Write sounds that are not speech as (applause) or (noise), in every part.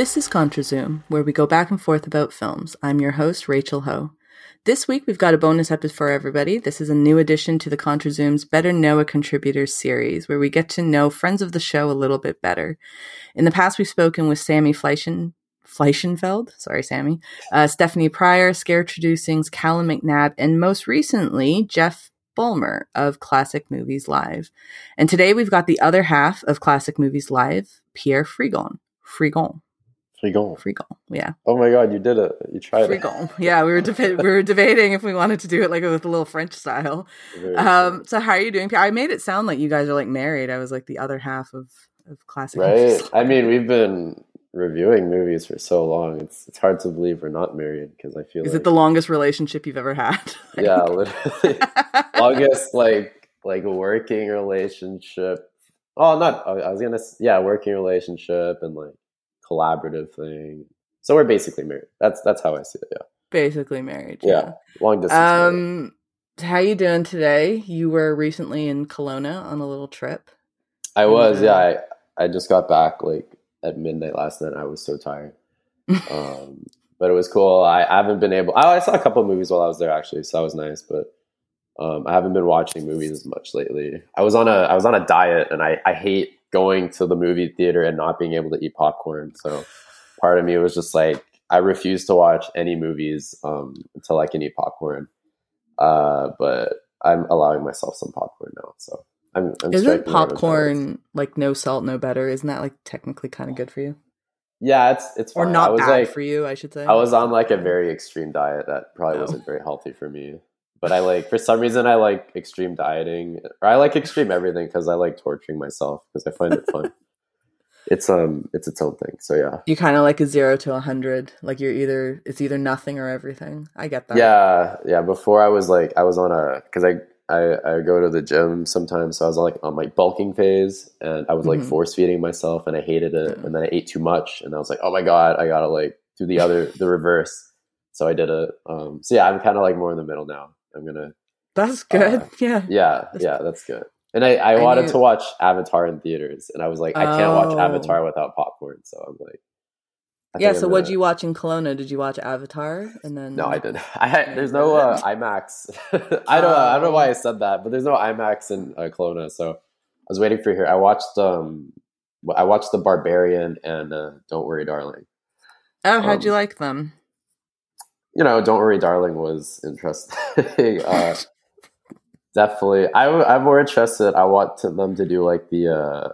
This is ContraZoom, where we go back and forth about films. I'm your host, Rachel Ho. This week, we've got a bonus episode for everybody. This is a new addition to the ContraZoom's Better Know a Contributor series, where we get to know friends of the show a little bit better. In the past, we've spoken with Sammy Fleischen, Fleichenfeld, sorry, Sammy, uh, Stephanie Pryor, Scare Traducing's Callum McNabb, and most recently, Jeff Bulmer of Classic Movies Live. And today we've got the other half of Classic Movies Live, Pierre Frigon. Frigon. Frigon. Frigon. Yeah. Oh my god, you did it. You tried Frigon. (laughs) Yeah, we were deba- we were debating if we wanted to do it like with a little French style. it. Um, so how are you doing? I made it sound like you guys are like married. I was like the other half of of classic. right. I mean, we've been reviewing movies for so long. It's it's hard to believe we're not married because I feel Is like it the longest relationship you've ever had? (laughs) yeah, literally (laughs) longest like like working relationship. Oh, not I was gonna yeah, working relationship and like collaborative thing. So we're basically married. That's that's how I see it. Yeah, Basically married. yeah, long distance. Um, how you doing today? You were recently in Kelowna on a little trip. I was, and, yeah. uh, I, I just got back like at midnight last night. I was so tired. (laughs) um, but it was cool. I, I haven't been able. I, I saw a couple of movies while I was there actually, so that was nice. But um, I haven't been watching movies as much lately. I was on a I was on a diet, and I I hate going to the movie theater and not being able to eat popcorn. So part of me was just like I refuse to watch any movies um, until I can eat popcorn. Uh, but I'm allowing myself some popcorn now. So I'm. I'm Isn't striking my own balance. popcorn like no salt, no better? Isn't that like technically kind of good for you, Yeah, it's it's or fine. I not was bad like, for you? I should say. I was on like a very extreme diet that probably Oh. wasn't very healthy for me. But I like for some reason I like extreme dieting or I like extreme everything because I like torturing myself because I find it fun. (laughs) it's um it's its own thing. So yeah. You kind of like a zero to a hundred. Like you're either it's either nothing or everything. I get that. Yeah, yeah. Before I was like I was on a because I, I I go to the gym sometimes, so I was like on my bulking phase, and I was like Mhm. force feeding myself, and I hated it, and then I ate too much, and I was like, oh my god, I gotta like do the other the reverse. So I did it. Um, so yeah, I'm kind of like more in the middle now. I'm gonna that's good. Uh, (laughs) yeah. yeah yeah that's good. And I, I I wanted knew- to watch Avatar in theaters, and I was like, I can't watch Oh. Avatar without popcorn. So I'm like, Yeah. So what'd gonna- you watch in Kelowna? Did you watch Avatar and then? No, I didn't. (laughs) I had, there's no uh, (laughs) IMAX. I don't. I don't know why I said that, but there's no IMAX in uh, Kelowna, so I was waiting for here. I watched um, I watched the Barbarian and uh, Don't Worry, Darling. Oh, how'd you um, like them? You know, Don't Worry, Darling was interesting. (laughs) uh, definitely, I, I'm more interested. I want to, them to do like the uh,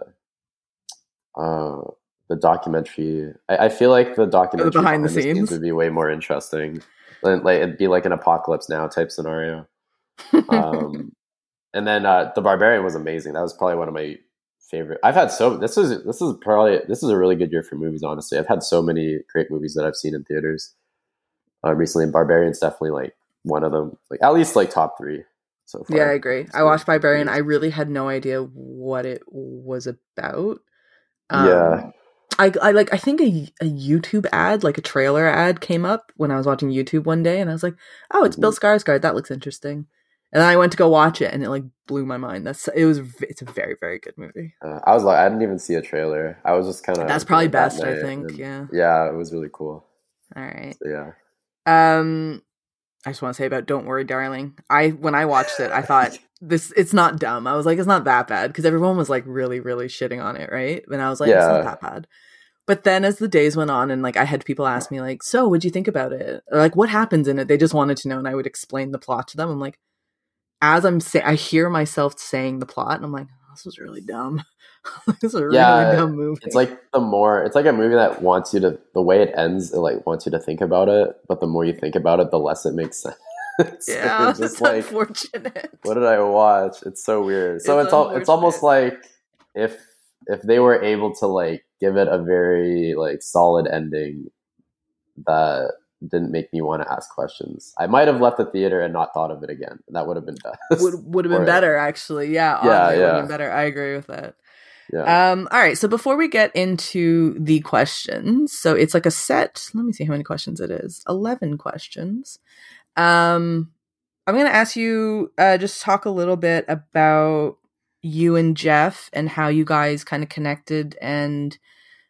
uh, the documentary. I, I feel like the documentary behind the scenes? would be way more interesting. Like, like it'd be like an apocalypse now type scenario. um, (laughs) and then uh, the Barbarian was amazing. That was probably one of my favorite. I've had so this is this is probably this is a really good year for movies. Honestly, I've had so many great movies that I've seen in theaters uh, recently. And Barbarian's definitely like one of them. Like at least like top three so far. yeah, I agree. I watched Barbarian. I really had no idea what it was about. Yeah. I, I like I think a, a YouTube ad, like a trailer ad, came up when I was watching YouTube one day, and I was like, "Oh, it's Bill Skarsgård. That looks interesting." And then I went to go watch it, and it like blew my mind. That's it was. It's a very very good movie. Uh, I was like, I didn't even see a trailer. I was just kind of. That's probably best, I think, yeah. Yeah, it was really cool. All right. So, yeah. Um, I just want to say about "Don't Worry, Darling." I when I watched it, I (laughs) thought this it's not dumb. I was like, it's not that bad because everyone was like really really shitting on it, right? And I was like, it's Yeah. not that bad. But then as the days went on, and like I had people ask me like, so what'd you think about it? Or like, what happens in it? They just wanted to know, and I would explain the plot to them. I'm like, as I'm saying, I hear myself saying the plot, and I'm like, this was really dumb. (laughs) this is a really dumb movie. It's like the more it's like a movie that wants you to the way it ends, it like wants you to think about it, but the more you think about it, the less it makes (laughs) sense. yeah, it's just like unfortunate. what did I watch? It's so weird. So It's it's all it's almost like if if they were able to like give it a very like solid ending that didn't make me want to ask questions. I might have left the theater and not thought of it again. That would have been best. (laughs) would would have been better actually. Yeah, Yeah, oddly, it would have yeah. been better. I agree with that. yeah. Um, all right. So before we get into the questions, so it's like a set. Let me see how many questions it is. Eleven questions. Um, I'm going to ask you uh, just talk a little bit about you and Jeff and how you guys kind of connected and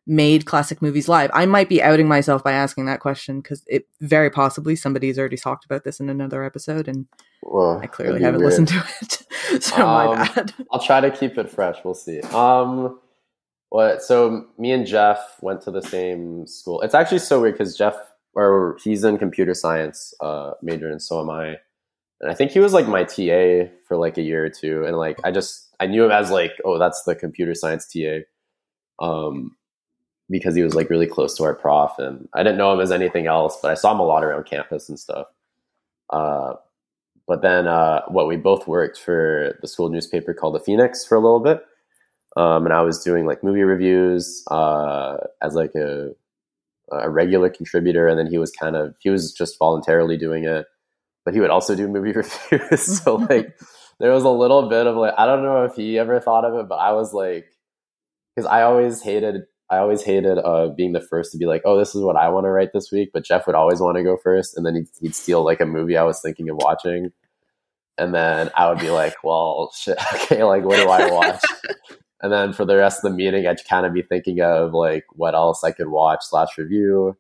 made classic movies live? I might be outing myself by asking that question because it very possibly somebody's already talked about this in another episode, and Well, I clearly haven't weird. listened to it. (laughs) so my Um, bad. I'll try to keep it fresh. We'll see. Um, what? So me and Jeff went to the same school. It's actually so weird because Jeff, or he's in computer science uh, major, and so am I. And I think he was like my TA for like a year or two, and like I just I knew him as like, oh, that's the computer science TA, um, because he was like really close to our prof, and I didn't know him as anything else, but I saw him a lot around campus and stuff. Uh, but then uh, what we both worked for the school newspaper called the Phoenix for a little bit, um, and I was doing like movie reviews uh, as like a a regular contributor, and then he was kind of he was just voluntarily doing it, but he would also do movie (laughs) reviews. so like (laughs) there was a little bit of like I don't know if he ever thought of it, but I was like because I always hated I always hated uh, being the first to be like, oh, this is what I want to write this week. But Jeff would always want to go first, and then he'd, he'd steal like a movie I was thinking of watching, and then I would be like, well, shit, (laughs) okay, like what do I watch? (laughs) and then for the rest of the meeting, I'd kind of be thinking of like what else I could watch slash review.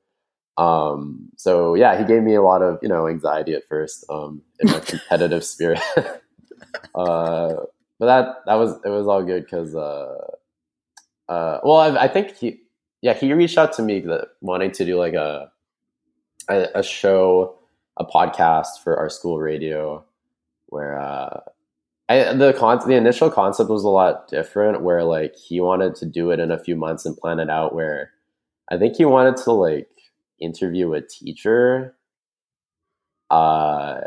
Um, so yeah, he gave me a lot of you know anxiety at first um, in a competitive spirit. (laughs) uh, but that that was it was all good because uh, uh, well, I, I think he yeah he reached out to me that wanting to do like a a, a show a podcast for our school radio where uh, I, the con- the initial concept was a lot different where like he wanted to do it in a few months and plan it out where I think he wanted to like interview a teacher uh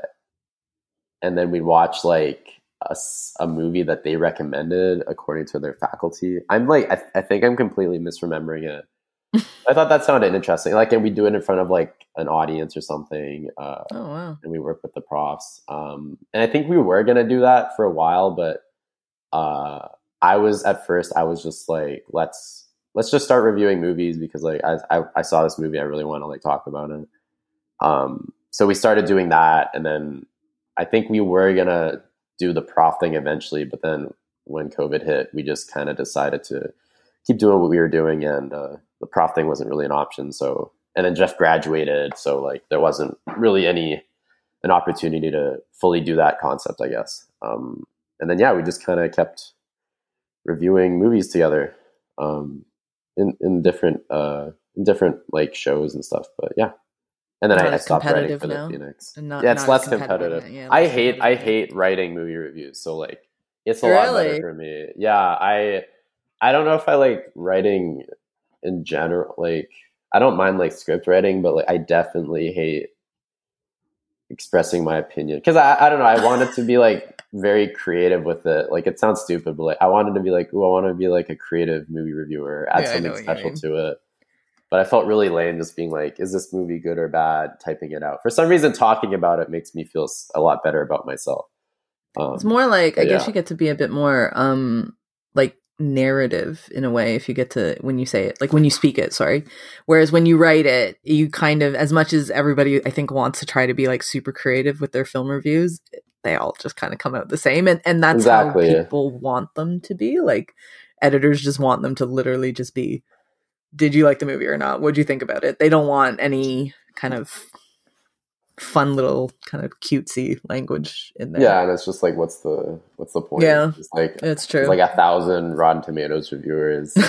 and then we'd watch like a, a movie that they recommended according to their faculty i'm like i, I think i'm completely misremembering it (laughs) i thought that sounded interesting like and we do it in front of like an audience or something uh Oh wow. and we work with the profs. Um, and I think we were gonna do that for a while, but uh, I was at first I was just like, let's let's just start reviewing movies because like I I, I saw this movie, I really want to like talk about it. Um, so we started doing that, and then I think we were gonna do the prof thing eventually, but then when COVID hit, we just kind of decided to keep doing what we were doing, and uh, the prof thing wasn't really an option. So and then Jeff graduated, so like there wasn't really any an opportunity to fully do that concept, I guess. Um, and then yeah, we just kind of kept reviewing movies together um, in in different uh, in different like shows and stuff. But yeah, and then Not I, I stopped writing for now? the Phoenix. And not- yeah, it's not less competitive, competitive. yeah, I hate I hate writing movie reviews. So like it's a lot Really? better for me. Yeah, I I don't know if I like writing in general. Like I don't mind like script writing, but like I definitely hate expressing my opinion because I, I don't know i wanted to be like very creative with it like it sounds stupid but like i wanted to be like oh i want to be like a creative movie reviewer add Yeah, something special to it but i felt really lame just being like is this movie good or bad? Typing it out. For some reason talking about it makes me feel a lot better about myself. Um, It's more like I but guess yeah. you get to be a bit more um like narrative in a way if you get to when you say it like when you speak it sorry. Whereas when you write it you kind of as much as everybody i think wants to try to be like super creative with their film reviews they all just kind of come out the same and and that's Exactly. how people want them to be. Like editors just want them to literally just be did you like the movie or not? What do you think about it? They don't want any kind of fun little kind of cutesy language in there. Yeah and it's just like what's the what's the point? Yeah. it's like it's true. it's like a thousand rotten tomatoes reviewers. (laughs)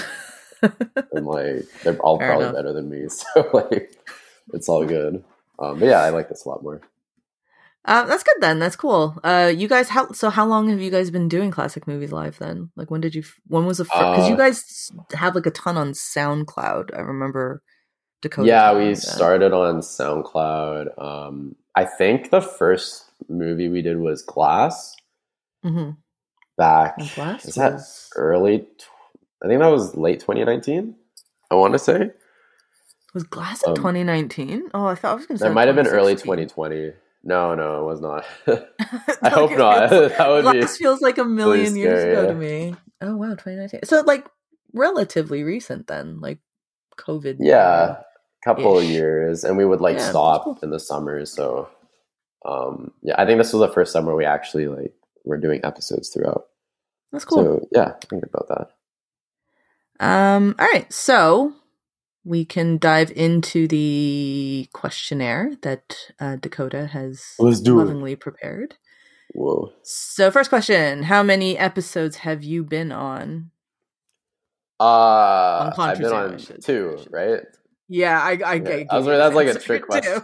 And like they're all Fair probably enough. better than me (laughs) so like it's all good. Um, but yeah i like this a lot more Uh, that's good then. That's cool. Uh, you guys, how so? How long have you guys been doing classic movies live? Then, like, when did you? When was the first? Because you Uh, guys have like a ton on SoundCloud. I remember Dakota. yeah we started on soundcloud um, i think the first movie we did was glass Mhm. back And Glass is that was, early tw- i think that was late 2019 i want to say was Glass in um, 2019. Oh, I thought I was going to say that might have been early 2020 no no it was not (laughs) (laughs) I hope not (laughs) that would be Glass feels like a million years ago yeah. to me. Oh wow, 2019. So like relatively recent then, like COVID. yeah couple of years and we would like Yeah, stop cool. in the summer. so um yeah i think this was the first summer we actually like were doing episodes throughout That's cool. so yeah think about that Um, all right. So we can dive into the questionnaire that uh, Dakota has Let's do it. lovingly prepared. Whoa. So, first question: How many episodes have you been on? Uh, On I've been I on two, right? Yeah, I, I, Yeah, gave I was worried that's like a trick question.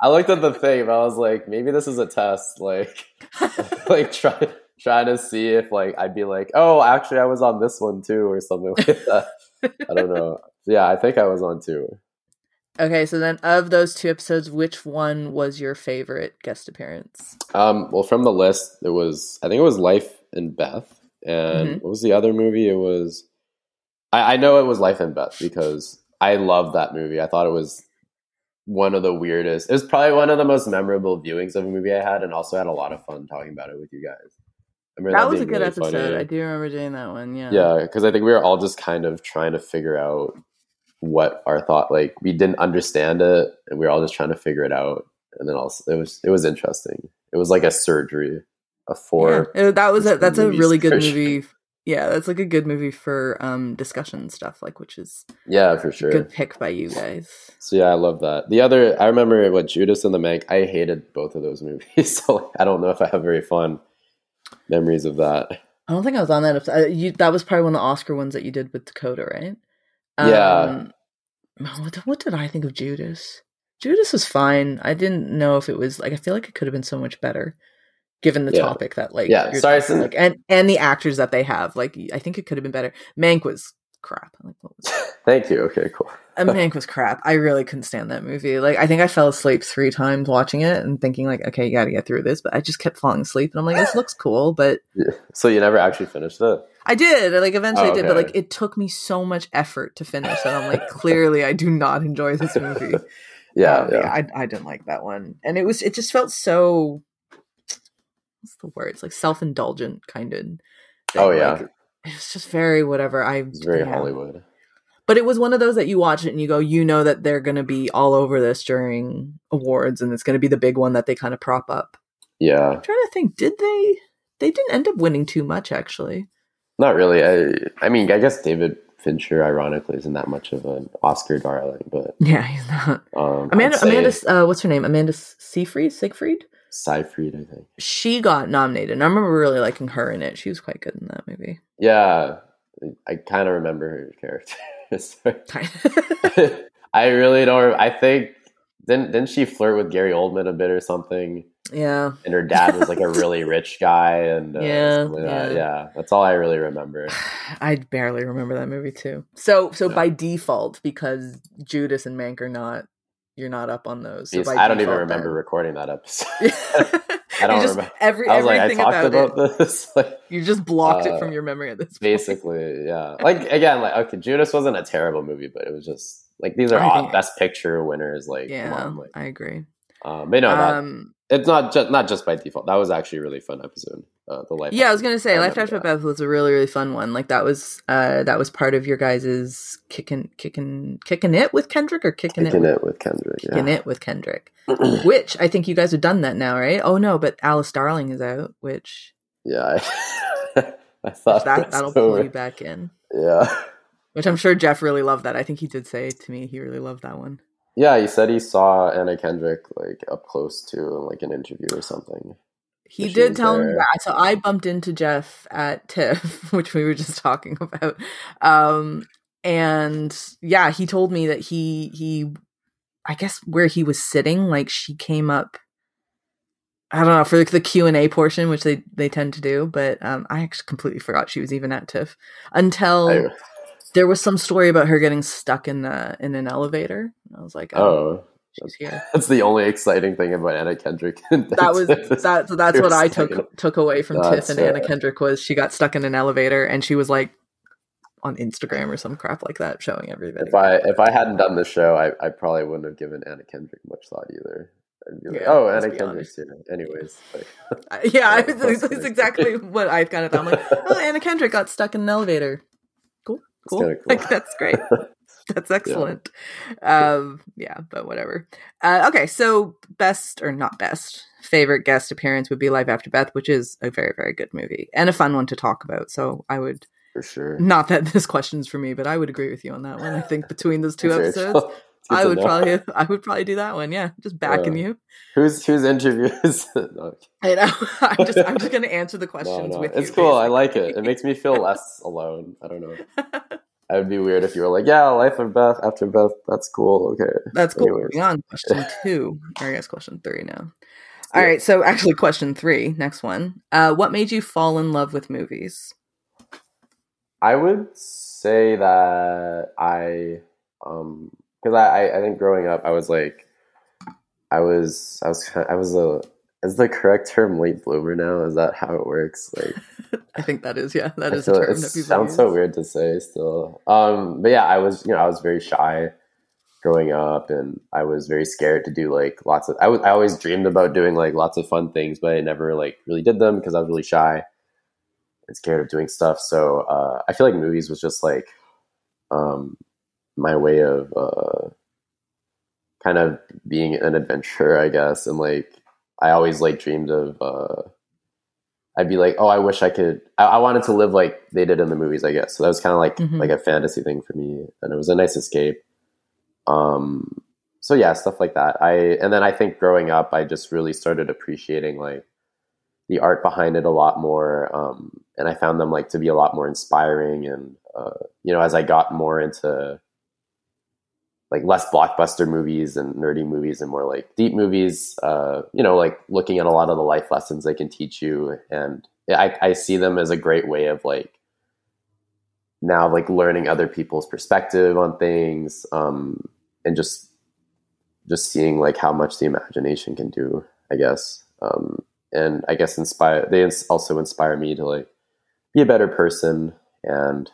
I looked at the thing, but I was like, maybe this is a test, like, (laughs) like try trying to see if like I'd be like, oh, actually, I was on this one too, or something (laughs) like that. I don't know. Yeah, I think I was on two. okay, so then of those two episodes, which one was your favorite guest appearance? Um, well, from the list, it was I think it was Life and Beth, and Mhm. what was the other movie? It was I, I know it was Life and Beth because I loved that movie. I thought it was one of the weirdest. It was probably one of the most memorable viewings of a movie I had, and also had a lot of fun talking about it with you guys. I remember That was a good really episode. funny. I do remember doing that one. Yeah. Yeah, because I think we were all just kind of trying to figure out what our thought. Like we didn't understand it, and we were all just trying to figure it out. And then also, it was it was interesting. It was like a surgery, a four. Yeah, that was a, that's a really good movie. Yeah, that's like a good movie for um discussion stuff, like which is Yeah, for sure. good pick by you guys. So yeah, I love that. The other, I remember what Judas and the Mank. I hated both of those (laughs) movies, so like, I don't know if I have very fun memories of that. I don't think I was on that episode. Uh, You, that was probably one of the Oscar ones that you did with Dakota, right? Yeah. Um, what, what did I think of Judas? Judas was fine. I didn't know if it was like I feel like it could have been so much better, given the Yeah. topic that like Yeah, sorry, talking, like and and the actors that they have. Like I think it could have been better. Mank was crap. Like what was (laughs) Thank you. Okay, cool. Uh, Mank was crap. I really couldn't stand that movie. Like, I think I fell asleep three times watching it and thinking, like, okay, you got to get through this. But I just kept falling asleep, and I'm like, this looks (laughs) cool, but Yeah. So you never actually finished it. I did. Like, eventually, Oh, I did. But like, it took me so much effort to finish that I'm like, (laughs) clearly, I do not enjoy this movie. Yeah, Um, yeah. I, I didn't like that one, and it was. It just felt so. What's the word? It's like self indulgent, kind of. thing. Oh, yeah. Like, it was just very whatever. I It's very yeah. Hollywood. But it was one of those that you watch it and you go, you know that they're going to be all over this during awards and it's going to be the big one that they kind of prop up. Yeah, I'm trying to think, did they? They didn't end up winning too much, actually. not really. I, I mean, I guess David Fincher, ironically, isn't that much of an Oscar darling, but Yeah, he's not. um, Amanda, Amanda, uh, what's her name? Amanda Seyfried, Siegfried. Seyfried, I think. She got nominated. And I remember really liking her in it. She was quite good in that movie. Yeah, I kind of remember her character. (laughs) (laughs) I really don't. I think didn't didn't she flirt with Gary Oldman a bit or something? yeah. And her dad was like a (laughs) really rich guy, and uh, Yeah, like that. yeah. yeah, that's all I really remember. (sighs) I barely remember that movie too. So, so Yeah. by default, because Judas and Mank are not, you're not up on those. So by I don't even remember then- recording that episode. (laughs) (laughs) I don't just, remember. Every, I was like, I everything talked about, about, it, this. (laughs) like, you just blocked it uh, from your memory at this point. basically, yeah. Like again, like okay, Judas wasn't a terrible movie, but it was just like these are all best picture winners. Like, yeah, on, like, I agree. um, but no, that, Um, it's not just not just by default. That was actually a really fun episode. Uh, the life. yeah, I was gonna say, I Life After. Beth was a really, really fun one. Like that was, uh, that was part of your guys's kicking, kicking, kicking it with Kendrick or kicking, Kicking it, it with Kendrick. kicking Yeah. it with Kendrick. Which I think you guys have done that now, right? Oh no, but Alice Darling is out, which Yeah, I, (laughs) I thought that that'll so- pull you back in. Yeah, Which I'm sure Jeff really loved that. I think he did say to me he really loved that one. yeah. He said he saw Anna Kendrick like up close to like an interview or something. He did tell me that. So I bumped into Jeff at TIFF, (laughs) which we were just talking about. Um, and yeah, he told me that he he I guess where he was sitting, like she came up I don't know, for like the Q and A portion, which they they tend to do, but um I actually completely forgot she was even at TIFF until I- there was some story about her getting stuck in uh in an elevator. I was like, oh, oh, she's here. (laughs) that's the only exciting thing about Anna Kendrick. that was that. So that's what I took in- took away from TIFF and Anna. Kendrick was she got stuck in an elevator and she was like on Instagram or some crap like that showing everybody. If I if I hadn't done the show, I, I probably wouldn't have given Anna Kendrick much thought either. Like, Yeah, oh, Anna Kendrick's here. Anyways, like, (laughs) uh, yeah, (laughs) it's, it's exactly what I've kind of thought. I'm like, oh, Anna Kendrick got stuck in an elevator. Cool, cool. cool. Like that's great. (laughs) That's excellent. Um, yeah, but whatever. Uh, okay, so best or not best favorite guest appearance would be Life After Beth, which is a very very good movie and a fun one to talk about. So I would for sure. Not that (laughs) this question's for me, but I would agree with you on that one. I think between those (laughs) two episodes. It's I would probably I would probably do that one. Yeah, just backing Yeah. you. whose whose interviews. no, I know. I'm just I'm just gonna answer the questions no. with it's you. cool. I like it. It makes me feel less alone. I don't know. It would be weird if you were like, "Yeah, life of Beth after Beth." That's cool. Okay. That's cool. Anyways. Moving on. (laughs) Question two. Or I guess question three now. All right. So actually, question three. Next one. Uh, what made you fall in love with movies? I would say that I, um, because I, I, I think growing up, I was like, I was, I was, kind I was a, is the correct term late bloomer now? Is that how it works? Like, (laughs) I think that is yeah. That I is a term it that people sounds use. so weird to say still. Um, but yeah, I was, you know, I was very shy growing up, and I was very scared to do like lots of. I was, I always dreamed about doing like lots of fun things, but I never like really did them because I was really shy and scared of doing stuff. So uh, I feel like movies was just like um, my way of uh, kind of being an adventurer, I guess, and like I always like dreamed of. Uh, I'd be like, oh, I wish I could. I, I wanted to live like they did in the movies, I guess. So that was kind of like Mhm. like a fantasy thing for me, and it was a nice escape. Um, so yeah, stuff like that. I and then I think growing up, I just really started appreciating like the art behind it a lot more, um, and I found them like to be a lot more inspiring. And uh, you know, as I got more into like less blockbuster movies and nerdy movies and more like deep movies, uh, you know, like looking at a lot of the life lessons they can teach you, and I, I see them as a great way of like now like learning other people's perspective on things, um, and just just seeing like how much the imagination can do, I guess. Um, and I guess inspire they also inspire me to like be a better person and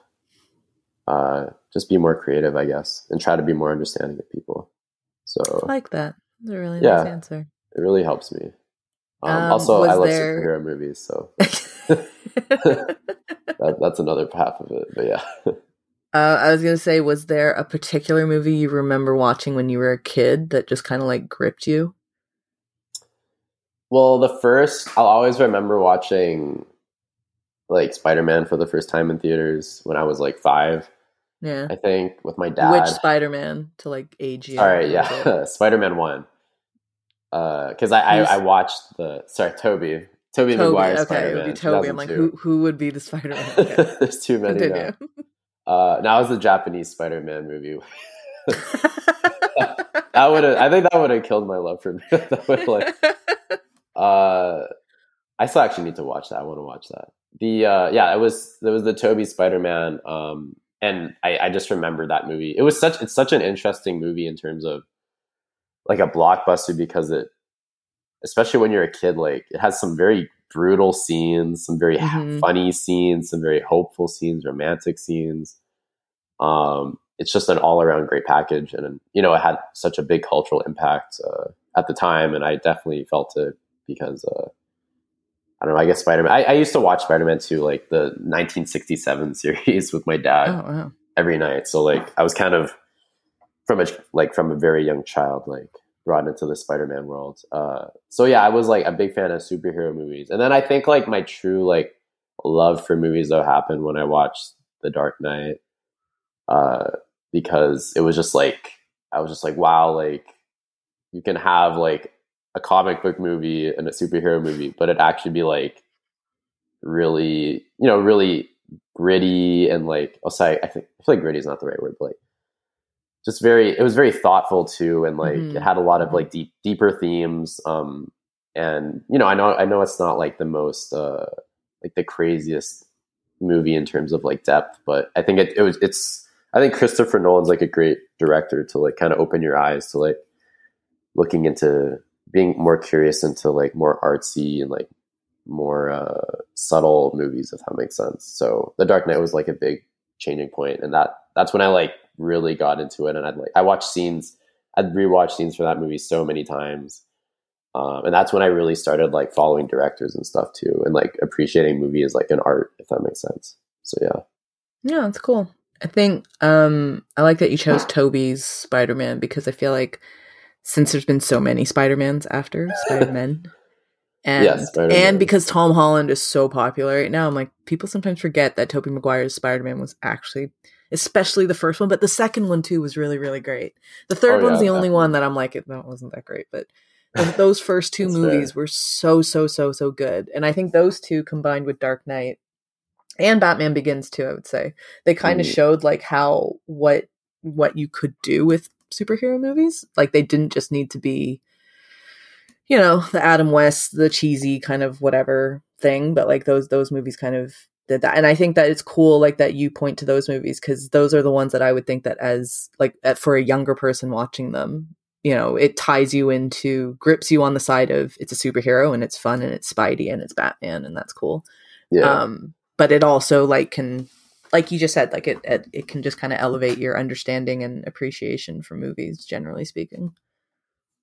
uh, just be more creative, I guess, and try to be more understanding of people. So I like that. That's a really Yeah. nice answer. it really helps me. Um, Um, also, I love there- superhero movies, so (laughs) (laughs) that, that's another half of it. But yeah, (laughs) Uh, I was gonna say, was there a particular movie you remember watching when you were a kid that just kind of like gripped you? well, the first I'll always remember watching like Spider Man for the first time in theaters when I was like five, Yeah. I think, with my dad. Which Spider Man to like age you? All right, yeah, (laughs) Spider Man one. Because I, I I watched the sorry Tobey Tobey Tobey. Maguire Okay, Spider it would Man. be Tobey. I'm like, who who would be the Spider Man? (laughs) Okay. There's too many now. Uh, now the Japanese Spider Man movie. (laughs) that would have I think that would have killed my love for me. that would like uh, I still actually need to watch that. I want to watch that. The uh, yeah, it was there was the Tobey Spider Man, um, and I, I just remember that movie. It was such it's such an interesting movie in terms of like a blockbuster because it, especially when you're a kid, like it has some very brutal scenes, some very Mhm. funny scenes, some very hopeful scenes, romantic scenes. Um, it's just an all around great package, and you know it had such a big cultural impact uh, at the time, and I definitely felt it because uh, I don't know. I guess Spider Man. I, I used to watch Spider Man 2, like the 1967 (laughs) series, with my dad oh wow. every night. So like I was kind of from a like from a very young child like brought into the Spider-Man world. Uh, so yeah, I was like a big fan of superhero movies, and then I think like my true like love for movies though happened when I watched The Dark Knight, uh, because it was just like I was just like wow, like you can have like a comic book movie and a superhero movie, but it actually be like really you know really gritty and like I'll say I think I feel like gritty is not the right word, but like just very it was very thoughtful too and like Mhm. it had a lot of like deep deeper themes. Um and you know, I know I know it's not like the most uh like the craziest movie in terms of like depth, but I think it, it was it's I think Christopher Nolan's like a great director to like kind of open your eyes to like looking into being more curious into like more artsy and like more uh, subtle movies, if that makes sense. So The Dark Knight was like a big changing point, and that that's when I like really got into it. And I'd like I watched scenes, I'd rewatch scenes for that movie so many times, um, and that's when I really started like following directors and stuff too, and like appreciating movie as like an art, if that makes sense. So yeah, Yeah, that's cool. I think um I like that you chose Tobey's Spider Man because I feel like since there's been so many Spider Mans after (laughs) Spider Men, And and because Tom Holland is so popular right now, I'm like people sometimes forget that Tobey Maguire's Spider-Man was actually especially the first one, but the second one too was really really great. The third Oh, one's yeah, the only one that I'm like it that wasn't that great, but (laughs) those first two movies fair. were so so so so good. And I think those two combined with Dark Knight and Batman Begins too, I would say. They kind of Mhm. showed like how what what you could do with superhero movies. Like they didn't just need to be you know, the Adam West, the cheesy kind of whatever thing, but like those those movies kind of did that. And I think that it's cool like that you point to those movies cuz those are the ones that I would think that as like for a younger person watching them, you know, it ties you into grips you on the side of it's a superhero and it's fun and it's Spidey and it's Batman and that's cool Yeah. um but it also like can like you just said like it it, it can just kind of elevate your understanding and appreciation for movies generally speaking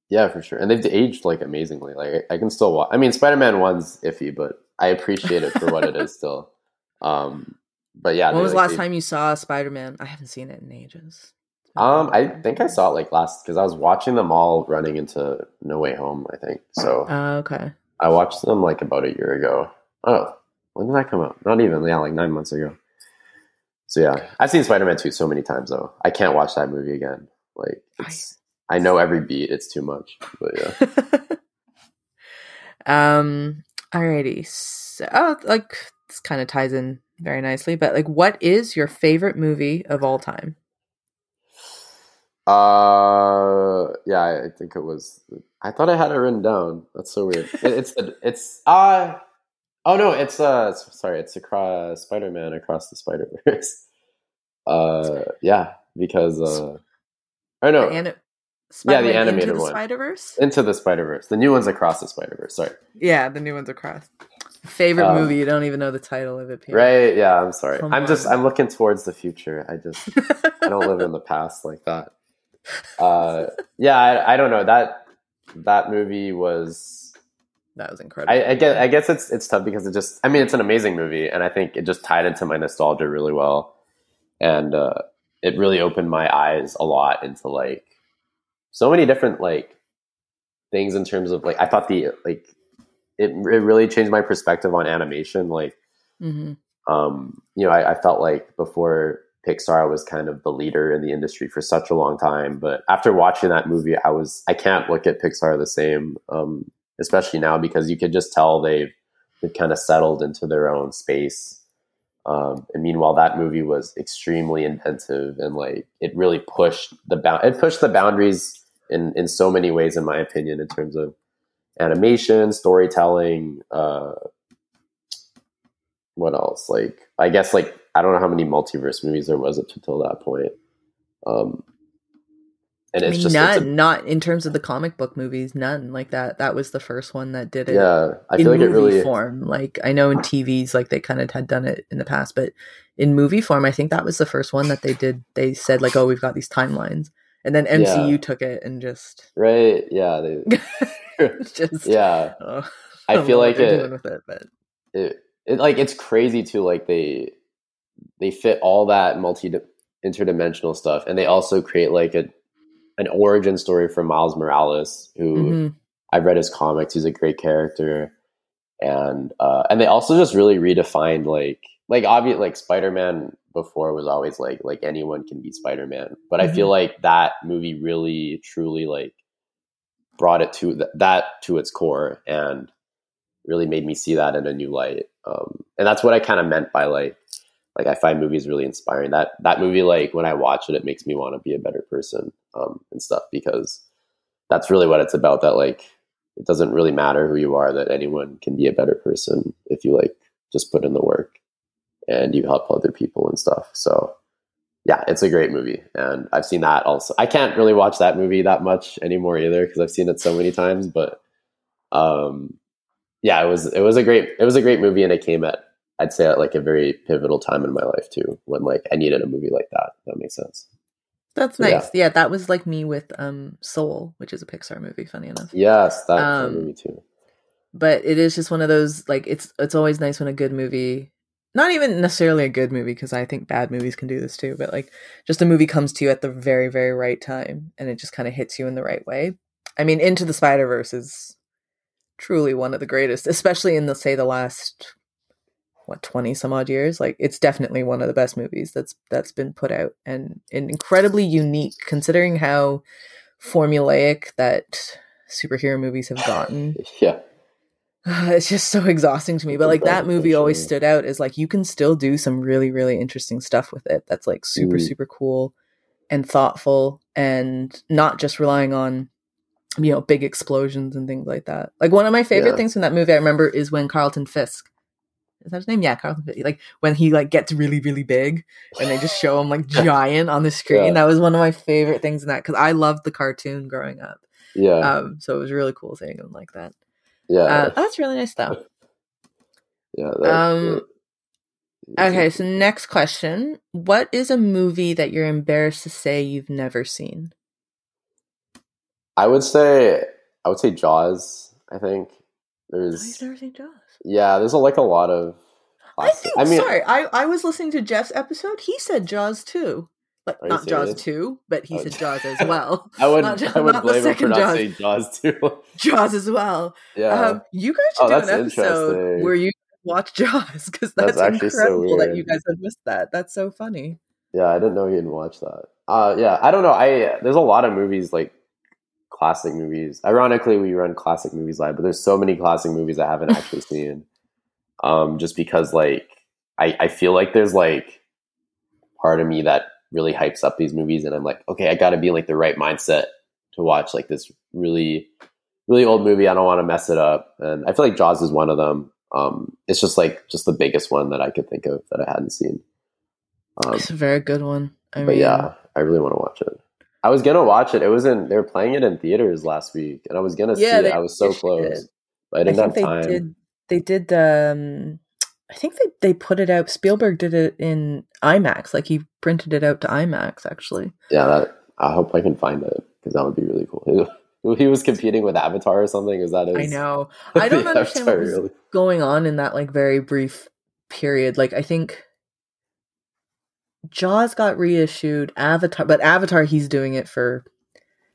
Yeah, for sure. And they've aged like amazingly. Like I can still watch. I mean, Spider Man one's iffy, but I appreciate it for what it is still. (laughs) Um, but yeah. when was the like, last they- time you saw spider-man i haven't seen it in ages Um, I think I saw it like last because I was watching them all running into No Way Home. I think so. uh, okay I watched them like about a year ago. Oh, when did that come out? Not even. Yeah, like nine months ago. So yeah, I've seen Spider Man two so many times though. I can't watch that movie again. Like it's, I know every beat. It's too much. But yeah. (laughs) um alrighty so oh, like this kind of ties in very nicely but like what is your favorite movie of all time Uh, yeah, I I think it was. I thought I had it written down. That's so weird. It, it's the it's uh oh no, it's uh sorry, it's across Spider Man across the Spider Verse. (laughs) Uh, yeah, because uh, I know ani- Yeah, the animated into the one. Spider-Verse? into the Spider Verse. The new one's across the Spider Verse. Sorry, Yeah, the new ones across. Favorite Um, movie? You don't even know the title of it. Pierre. right? Yeah, I'm sorry. Come I'm just. I'm looking towards the future. I just I don't live in the (laughs) past like that. Uh, yeah, I, I don't know that that movie was that was incredible. I, I guess I guess it's it's tough because it just I mean it's an amazing movie and I think it just tied into my nostalgia really well, and uh, it really opened my eyes a lot into like so many different like things in terms of like I thought the like it it really changed my perspective on animation. Like hmm um you know I, I felt like before Pixar was kind of the leader in the industry for such a long time but after watching that movie I was I can't look at Pixar the same. Um especially now because you could just tell they've they've kind of settled into their own space. Um and meanwhile that movie was extremely inventive and like it really pushed the bound it pushed the boundaries in in so many ways in my opinion in terms of animation storytelling uh what else? Like i guess like i don't know how many multiverse movies there was up until that point. Um and I it's mean, just none. it's a- not in terms of the comic book movies. None like that. That was the first one that did it. yeah i in feel like movie it really form. Like I know in TVs, like they kind of had done it in the past, but in movie form, I think that was the first one that they did. They said like, "Oh, we've got these timelines," and then MCU Yeah. took it and just, right yeah they, (laughs) just yeah oh, I (laughs) don't feel like it- with it, but it, it like it's crazy too like they they fit all that multi interdimensional stuff and they also create like a an origin story for Miles Morales who Mhm. I've read his comics he's a great character and uh and they also just really redefined like like obvious like Spider-Man before was always like like anyone can be Spider-Man but I feel like that movie really truly like brought it to th- that to its core and really made me see that in a new light. Um, and that's what I kind of meant by like, like I find movies really inspiring. That that movie, like when I watch it, it makes me want to be a better person um, and stuff because that's really what it's about. That like it doesn't really matter who you are; that anyone can be a better person if you like just put in the work and you help other people and stuff. So yeah, it's a great movie, and I've seen that also. I can't really watch that movie that much anymore either because I've seen it so many times. But um, yeah, it was it was a great it was a great movie, and it came at I'd say at like a very pivotal time in my life too, when like I needed a movie like that. That makes sense. that's So, nice. Yeah. that was like me with um Soul, which is a Pixar movie. Funny enough. Yes, that Um, movie too. but it is just one of those like it's it's always nice when a good movie not even necessarily a good movie because i think bad movies can do this too but like just a movie comes to you at the very very right time and it just kind of hits you in the right way i mean into the spider verse is truly one of the greatest, especially in the say the last what 20 some odd years? Like it's definitely one of the best movies that's that's been put out and, and incredibly unique considering how formulaic that superhero movies have gotten. (laughs) Yeah. (sighs) It's just so exhausting to me but like that movie always stood out as like you can still do some really really interesting stuff with it that's like super mm. super cool and thoughtful and not just relying on you know big explosions and things like that. Like one of my favorite yeah. things from that movie i remember is when carlton fisk is that his name? Yeah, Carlton. Like when he like gets really really big and they just show him like (laughs) giant on the screen. Yeah. That was one of my favorite things in that because I loved the cartoon growing up. Yeah. Um. So it was really cool seeing him like that. Yeah. Uh, that's really nice though. Yeah. That, um. Okay, so next question. What is a movie that you're embarrassed to say you've never seen? I would say I would say Jaws, I think. There's oh, you've never seen Jaws. Yeah, there's a, like a lot of. I think. I mean, sorry, I I was listening to Jeff's episode. He said Jaws too, but not Jaws two, but he oh, said Jaws as (laughs) well. I would not, I would not blame him for not Jaws. saying Jaws two. (laughs) Jaws as well. Yeah. Um, you guys should oh, do an episode where you watch Jaws because that's, that's incredible so that you guys have missed that. That's so funny. Yeah, I didn't know he didn't watch that. Uh, yeah, I don't know. I there's a lot of movies like classic movies. Ironically, we run classic movies live, but there's so many classic movies I haven't actually (laughs) seen. Um, just because like I, I feel like there's like part of me that really hypes up these movies and I'm like, okay, I gotta be in like the right mindset to watch like this really really old movie. I don't want to mess it up. And I feel like Jaws is one of them. Um, it's just like just the biggest one that I could think of that I hadn't seen. Um, it's a very good one. I but mean, yeah, I really want to watch it. I was gonna watch it. It was in. They were playing it in theaters last week, and I was gonna yeah, see it. I was so close, it. but I didn't I have time. Did, they did. Um, I think they they put it out. Spielberg did it in IMAX. Like he printed it out to IMAX. Actually. Yeah, that. I hope I can find it because that would be really cool. (laughs) He was competing with Avatar or something. Is that his? I know. (laughs) I don't understand what was really. going on in that like very brief period. Like I think Jaws got reissued. Avatar, but Avatar, he's doing it for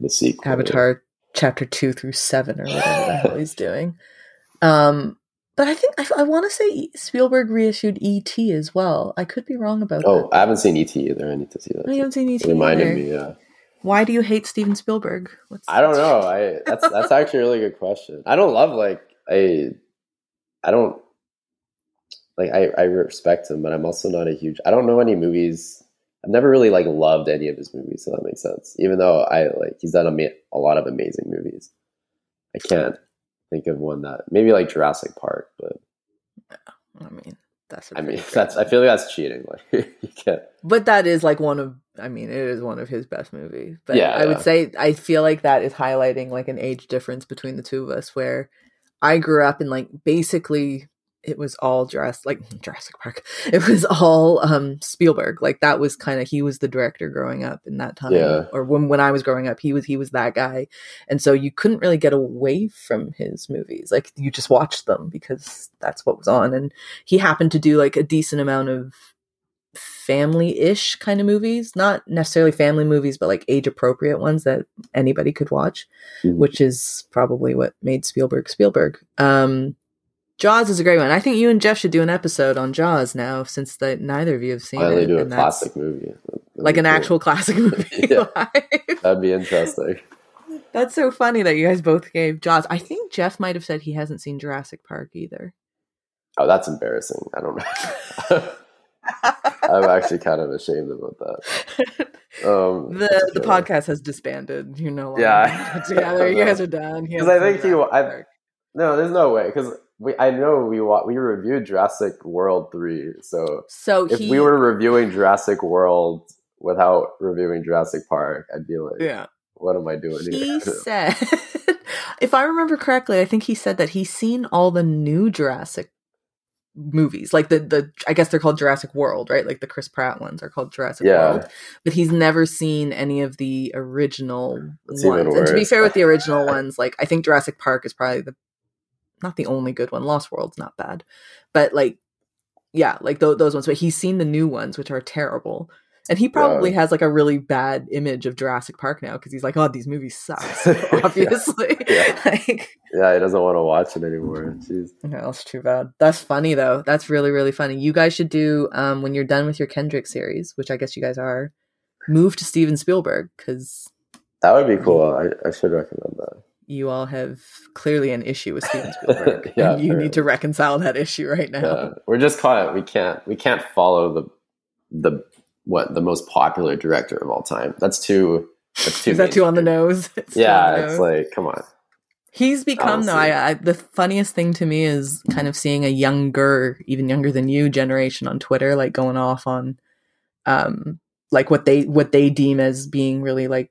the sequel. Avatar chapter two through seven or whatever the hell he's (laughs) doing. Um, but I think I, I want to say Spielberg reissued E.T. as well. I could be wrong about oh, that. Oh, I haven't seen E.T. either. I need to see that. I haven't seen E.T. reminded either. me, yeah. Why do you hate Steven Spielberg? What's I don't (laughs) know. I that's that's actually a really good question. I don't love like I I don't like I, I respect him, but I'm also not a huge. I don't know any movies. I've never really like loved any of his movies, so that makes sense. Even though I like he's done a, a lot of amazing movies, I can't think of one that maybe like Jurassic Park, but I mean that's. I mean (laughs) that's. I feel like that's cheating. Like (laughs) you can't. But that is like one of. I mean, it is one of his best movies. But yeah, I yeah. would say I feel like that is highlighting like an age difference between the two of us, where I grew up in like basically it was all dressed like (laughs) Jurassic Park. It was all um, Spielberg. Like that was kind of he was the director growing up in that time, yeah. or when when I was growing up, he was he was that guy, and so you couldn't really get away from his movies. Like you just watched them because that's what was on, and he happened to do like a decent amount of family-ish kind of movies not necessarily family movies but like age appropriate ones that anybody could watch mm-hmm. which is probably what made spielberg spielberg um Jaws is a great one. I think you and Jeff should do an episode on Jaws now, since that neither of you have seen Finally it. do a classic movie, That'd like an cool. actual classic (laughs) movie. yeah, that'd be interesting. That's so funny that you guys both gave Jaws. I think Jeff might have said he hasn't seen Jurassic Park either. Oh, that's embarrassing. I don't know. (laughs) I'm actually kind of ashamed about that. (laughs) Um, the the podcast has disbanded. You know, yeah, together. You guys are done. Because I think you. I, no, there's no way. Because we I know we we reviewed Jurassic World three. So so if he, we were reviewing Jurassic World without reviewing Jurassic Park, I'd be like, yeah, what am I doing he here? (laughs) Said, (laughs) if I remember correctly, I think he said that he's seen all the new Jurassic movies like the the i guess they're called jurassic world right like the chris pratt ones are called jurassic yeah. world but he's never seen any of the original ones and to be fair with the (laughs) original ones like i think jurassic park is probably the not the only good one. Lost World's not bad, but like, yeah, like th- those ones. But he's seen the new ones, which are terrible. And he probably Yeah. has like a really bad image of Jurassic Park now because he's like, oh, these movies suck. (laughs) So obviously, (laughs) Yeah. (laughs) like, Yeah, he doesn't want to watch it anymore. Jeez. no, that's too bad. That's funny though. That's really really funny. You guys should do um when you're done with your Kendrick series, which I guess you guys are, move to Steven Spielberg because That would be cool. I, I should recommend that. You all have clearly an issue with Steven (laughs) Spielberg, (laughs) Yeah, and you need to reconcile that issue right now. Yeah. We're just caught. We can't. We can't follow the the what the most popular director of all time. That's too. That's too. Is that too on the nose? (laughs) It's Yeah, the it's nose. like come on. He's become though. I, I the funniest thing to me is kind of seeing a younger, even younger than you, generation on Twitter, like going off on, um, like what they what they deem as being really like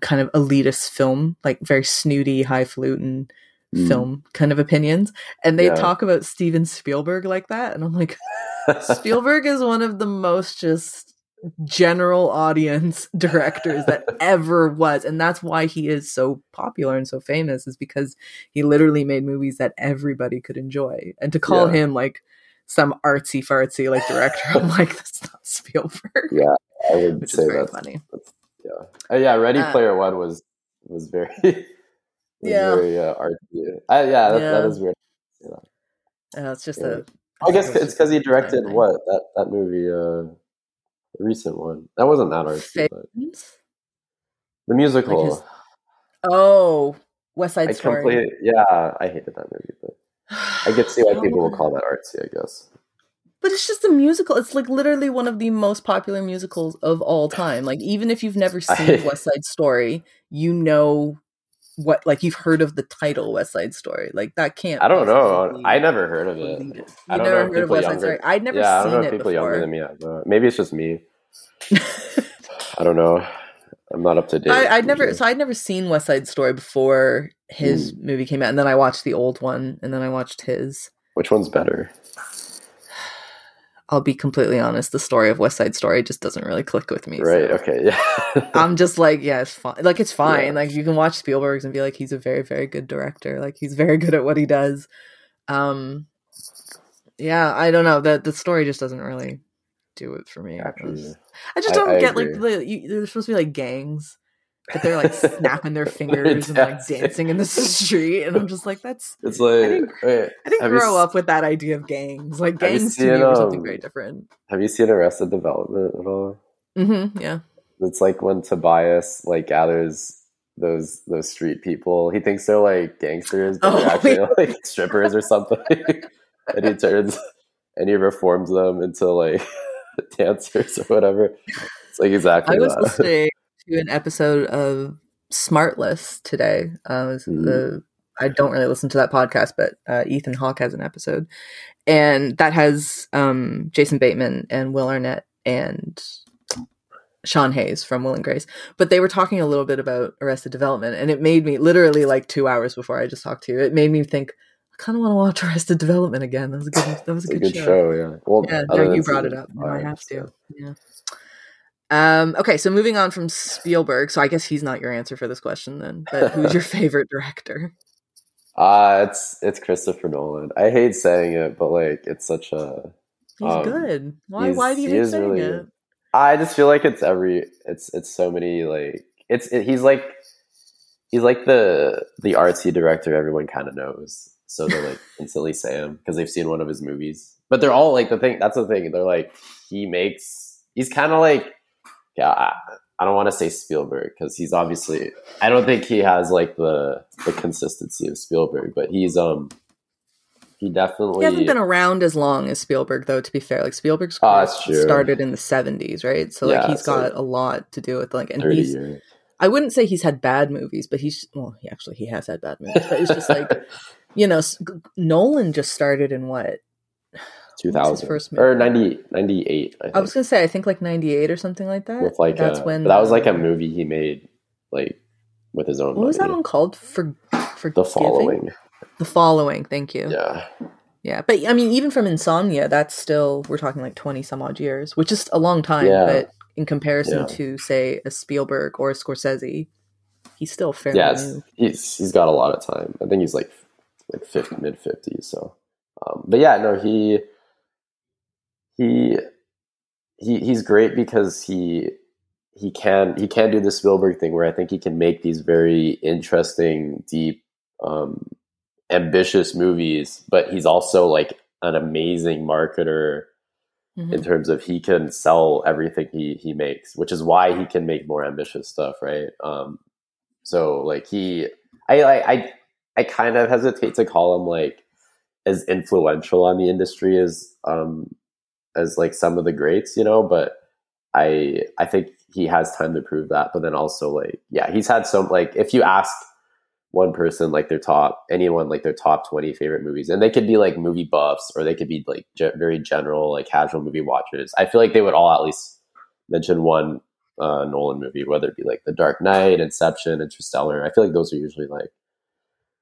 kind of elitist film, like very snooty, highfalutin Mm. film kind of opinions, and they Yeah. talk about Steven Spielberg like that, and I'm like, (laughs) Spielberg is one of the most just general audience (laughs) directors that ever was and that's why he is so popular and so famous is because he literally made movies that everybody could enjoy and to call Yeah. him like some artsy fartsy like director i'm (laughs) like that's not spielberg Yeah, I would which is say very that's funny yeah. Oh, yeah, Ready Uh, Player One was was very (laughs) was Yeah. very uh, artsy. Uh, yeah, that, that Yeah. is weird. uh, it's just Yeah. a I guess it's because he just a time directed what that that movie, uh, the recent one. That wasn't that artsy, but the musical. his oh west side I story yeah, I hated that movie, but I get to see why people will call that artsy. I guess. But it's just a musical. It's like literally one of the most popular musicals of all time. Like even if you've never seen (laughs) West Side Story, you know what like you've heard of the title West Side Story. Like that can't I don't know. I never heard of it. it. I don't never know heard of West Side younger- Story. I'd never yeah, I seen don't know it if people younger than me. have, maybe it's just me. I don't know. I'm not up to date. I, I'd never so I'd never seen West Side Story before his Hmm. movie came out, and then I watched the old one, and then I watched his. Which one's better? I'll be completely honest, the story of West Side Story just doesn't really click with me. Right. so- Okay. Yeah. (laughs) I'm just like, yeah, it's fine. Like it's fine. Yeah. Like you can watch Spielberg's and be like, he's a very, very good director. Like he's very (laughs) good at what he does. Um, yeah, I don't know. That the story just doesn't really do it for me. Actually, I just I- don't I get like the you, they're supposed to be like gangs, but they're like snapping their (laughs) fingers and like dancing. in the (laughs) street, and I'm just like, that's (laughs) it's like. didn't- wait, I didn't Have you grow up with that idea of gangs. Like gangs to me were something um, very different. have you seen Arrested Development at all? hmm yeah. It's like when Tobias like gathers those those street people. He thinks they're like gangsters, but Oh, they're actually yeah. like strippers or something. and he turns and he reforms them into like dancers or whatever. It's like exactly I was that. listening to an episode of Smartless today. Uh, was the I don't really listen to that podcast, but uh, Ethan Hawke has an episode, and that has um, Jason Bateman and Will Arnett and Sean Hayes from Will and Grace. But they were talking a little bit about Arrested Development, and it made me literally like two hours before I just talked to you. It made me think. I kind of want to watch (laughs) Arrested Development again. That was a good. That was a good, good show. show, yeah. Well, Yeah, other no, than you brought it up. Now I have to. Yeah. Um, okay, so moving on from Spielberg. So I guess he's not your answer for this question then. But who's your (laughs) favorite director? Uh it's it's Christopher Nolan. I hate saying it, but like it's such a He's Um, good. Why? he's- Why do you hate saying really it? I just feel like it's every it's it's so many like it's it, he's like he's like the the artsy director everyone kind of knows, so they're like (laughs) instantly say him because they've seen one of his movies. But they're all like the thing. That's the thing. They're like he makes. He's kind of like yeah. I, I don't want to say Spielberg because he's obviously. I don't think he has like the the consistency of Spielberg, but he's um. He definitely He hasn't been around as long as Spielberg, though. To be fair, like Spielberg's Oh, started in the seventies, right? So like Yeah, he's got a lot to do with like, and he's. years. I wouldn't say he's had bad movies, but he's well, he actually he has had bad movies. But it's just like (laughs) you know, S- Nolan just started in what 2000 first or movie? 90, 98 I think. I was gonna say, I think like ninety eight or something like that. with like that's a, when that was like a movie he made like with his own What was that one called? For for the following The following. Thank you. yeah Yeah, but I mean, even from Insomnia, that's still we're talking like twenty some odd years, which is a long time. Yeah. But in comparison Yeah. to say a Spielberg or a Scorsese, he's still fairly yeah new. he's he's got a lot of time i think he's like like 50 mid 50s so um but yeah no he he he he's great because he he can he can do the Spielberg thing where I think he can make these very interesting, deep, um, ambitious movies, but he's also like an amazing marketer mm-hmm. in terms of he can sell everything he he makes, which is why he can make more ambitious stuff, right? Um, so like he, I I I kind of hesitate to call him like as influential on the industry as um as like some of the greats, you know, but I I think he has time to prove that. But then also like yeah, he's had some like if you ask one person like their top anyone like their top 20 favorite movies and they could be like movie buffs or they could be like ge- very general like casual movie watchers i feel like they would all at least mention one uh, nolan movie whether it be like the dark knight inception interstellar i feel like those are usually like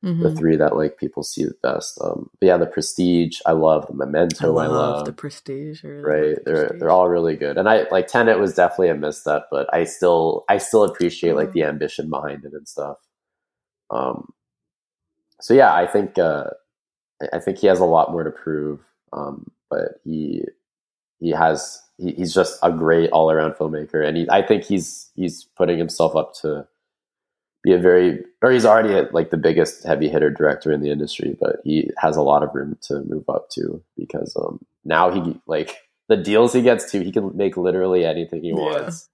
mm-hmm. the three that like people see the best. Um but yeah the prestige i love the memento i love, I love the prestige really right? the they're prestige. they're all really good. And i like tenet was definitely a misstep but i still i still appreciate like the ambition behind it and stuff. Um, so yeah, I think uh, I think he has a lot more to prove, um, but he he has he, he's just a great all around filmmaker, and he, I think he's he's putting himself up to be a very or he's already like the biggest heavy hitter director in the industry, but he has a lot of room to move up to because um, now he like the deals he gets to, he can make literally anything he wants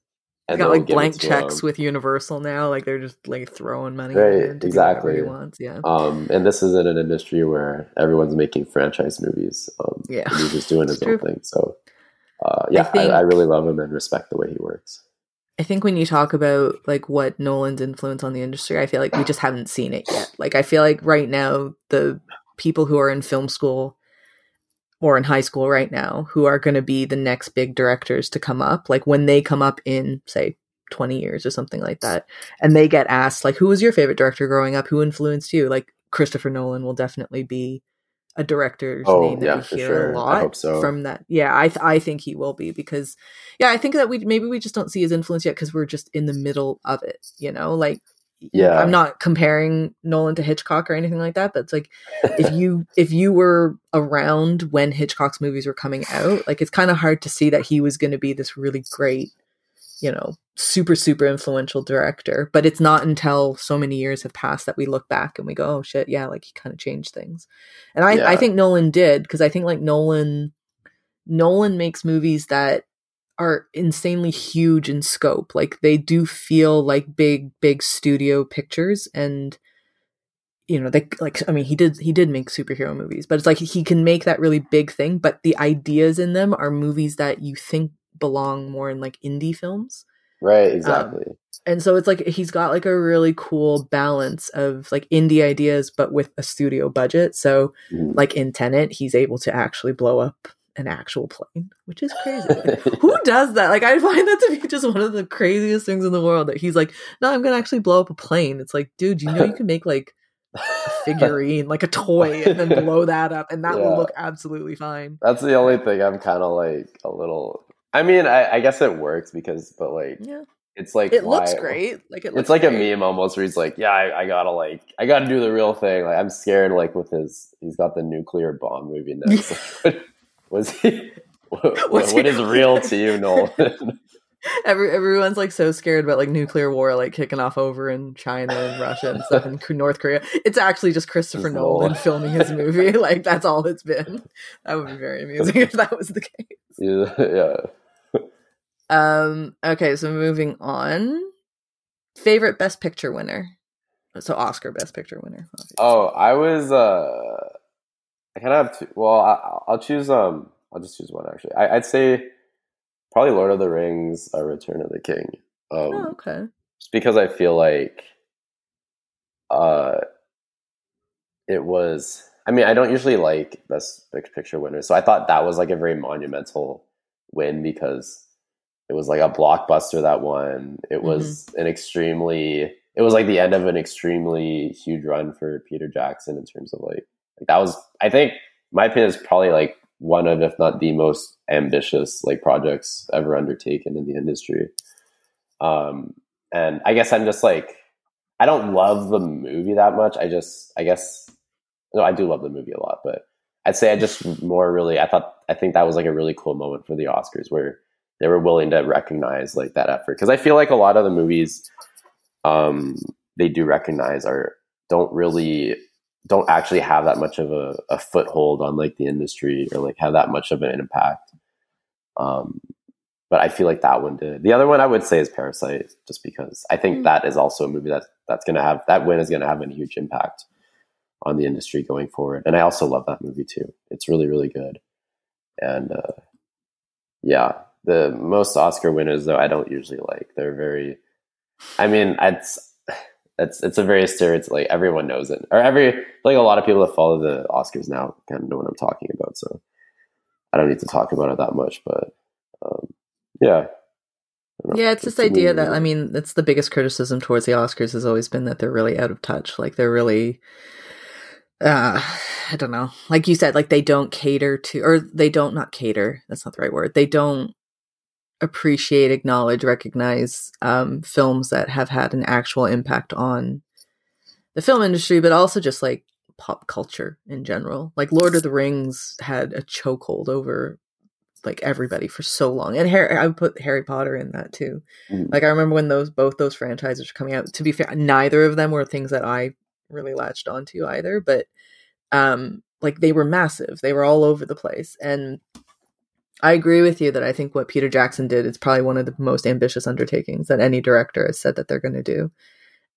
and got like blank checks with Universal now. Like they're just like throwing money. Right, exactly. He wants. Yeah. Um, and this is in an industry where everyone's making franchise movies. Um, yeah, he's just doing his own thing. So, uh, yeah, I, I, I really love him and respect the way he works. I think when you talk about like what Nolan's influence on the industry, I feel like we just haven't seen it yet. Like I feel like right now the people who are in film school or in high school right now who are going to be the next big directors to come up like when they come up in say 20 years or something like that and they get asked like who was your favorite director growing up who influenced you like christopher nolan will definitely be a director's oh, name that yeah, we hear sure. a lot so. from that yeah i th- i think he will be because yeah i think that we maybe we just don't see his influence yet because we're just in the middle of it you know like yeah i'm not comparing nolan to hitchcock or anything like that but it's like if (laughs) you if you were around when hitchcock's movies were coming out like it's kind of hard to see that he was going to be this really great you know super super influential director but it's not until so many years have passed that we look back and we go oh shit yeah like he kind of changed things and i yeah. i think nolan did because i think like nolan nolan makes movies that are insanely huge in scope. Like they do feel like big, big studio pictures and you know, they like I mean he did he did make superhero movies, but it's like he can make that really big thing, but the ideas in them are movies that you think belong more in like indie films. Right, um, exactly. Um, and so it's like he's got like a really cool balance of like indie ideas but with a studio budget. So mm. like in Tenet, he's able to actually blow up an actual plane, which is crazy. Like, (laughs) who does that? Like, I find that to be just one of the craziest things in the world. That he's like, no, I'm gonna actually blow up a plane. It's like, dude, you know, you can make like a (laughs) figurine, like a toy, and then blow that up, and that yeah. will look absolutely fine. That's the only thing I'm kind of like a little. I mean, I, I, guess it works because, but like, yeah. It's like it why, looks great. Like it it's like great. a meme almost where he's like, "Yeah, I, I, gotta like, I gotta do the real thing." Like I'm scared. Like with his, he's got the nuclear bomb movie (laughs) next. Was he? What, (laughs) what is real to you, (laughs) Nolan? Every everyone's like so scared about like nuclear war like kicking off over in China and Russia and stuff and North Korea. It's actually just Christopher Nolan filming his movie. like that's all it's been. That would be very amusing if that was the case. Yeah. yeah. Um. Okay. So moving on. Favorite Best Picture winner. So Oscar Best Picture winner. Obviously. Oh, I was. uh I kind of have two. Well, I, will choose. Um, I'll just choose one actually. I, would say probably Lord of the Rings: A Return of the King. Um, oh, okay. Just because I feel like, uh, it was. I mean, I don't usually like best picture winners, so I thought that was like a very monumental win because it was like a blockbuster that one. It was mm-hmm. an extremely. It was like the end of an extremely huge run for Peter Jackson in terms of like like that was, I think, my opinion is probably like one of, if not the most ambitious like projects ever undertaken in the industry. Um, and I guess I'm just like, I don't love the movie that much. I just, I guess, no, I do love the movie a lot, but I'd say I just more really, I thought, I think that was like a really cool moment for the Oscars where they were willing to recognize like that effort because I feel like a lot of the movies um, they do recognize are don't really don't actually have that much of a, a foothold on like the industry or like have that much of an impact. Um, but I feel like that one did. The other one I would say is Parasite, just because I think mm. that is also a movie that that's going to have that win is going to have a huge impact on the industry going forward. And I also love that movie too. It's really really good. And uh, yeah, the most Oscar winners though I don't usually like. They're very. I mean, it's it's it's a very stereotypical. Like everyone knows it, or every like a lot of people that follow the Oscars now kind of know what I'm talking about. So I don't need to talk about it that much, but um, yeah. Yeah, it's this idea that I mean, it's the biggest criticism towards the Oscars has always been that they're really out of touch. Like they're really uh I don't know. Like you said, like they don't cater to or they don't not cater, that's not the right word. They don't appreciate, acknowledge, recognize um films that have had an actual impact on the film industry, but also just like pop culture in general. Like Lord of the Rings had a chokehold over like everybody for so long. And Harry, I would put Harry Potter in that too. Mm. Like I remember when those both those franchises were coming out. To be fair, neither of them were things that I really latched onto either, but um like they were massive. They were all over the place. And I agree with you that I think what Peter Jackson did is probably one of the most ambitious undertakings that any director has said that they're going to do.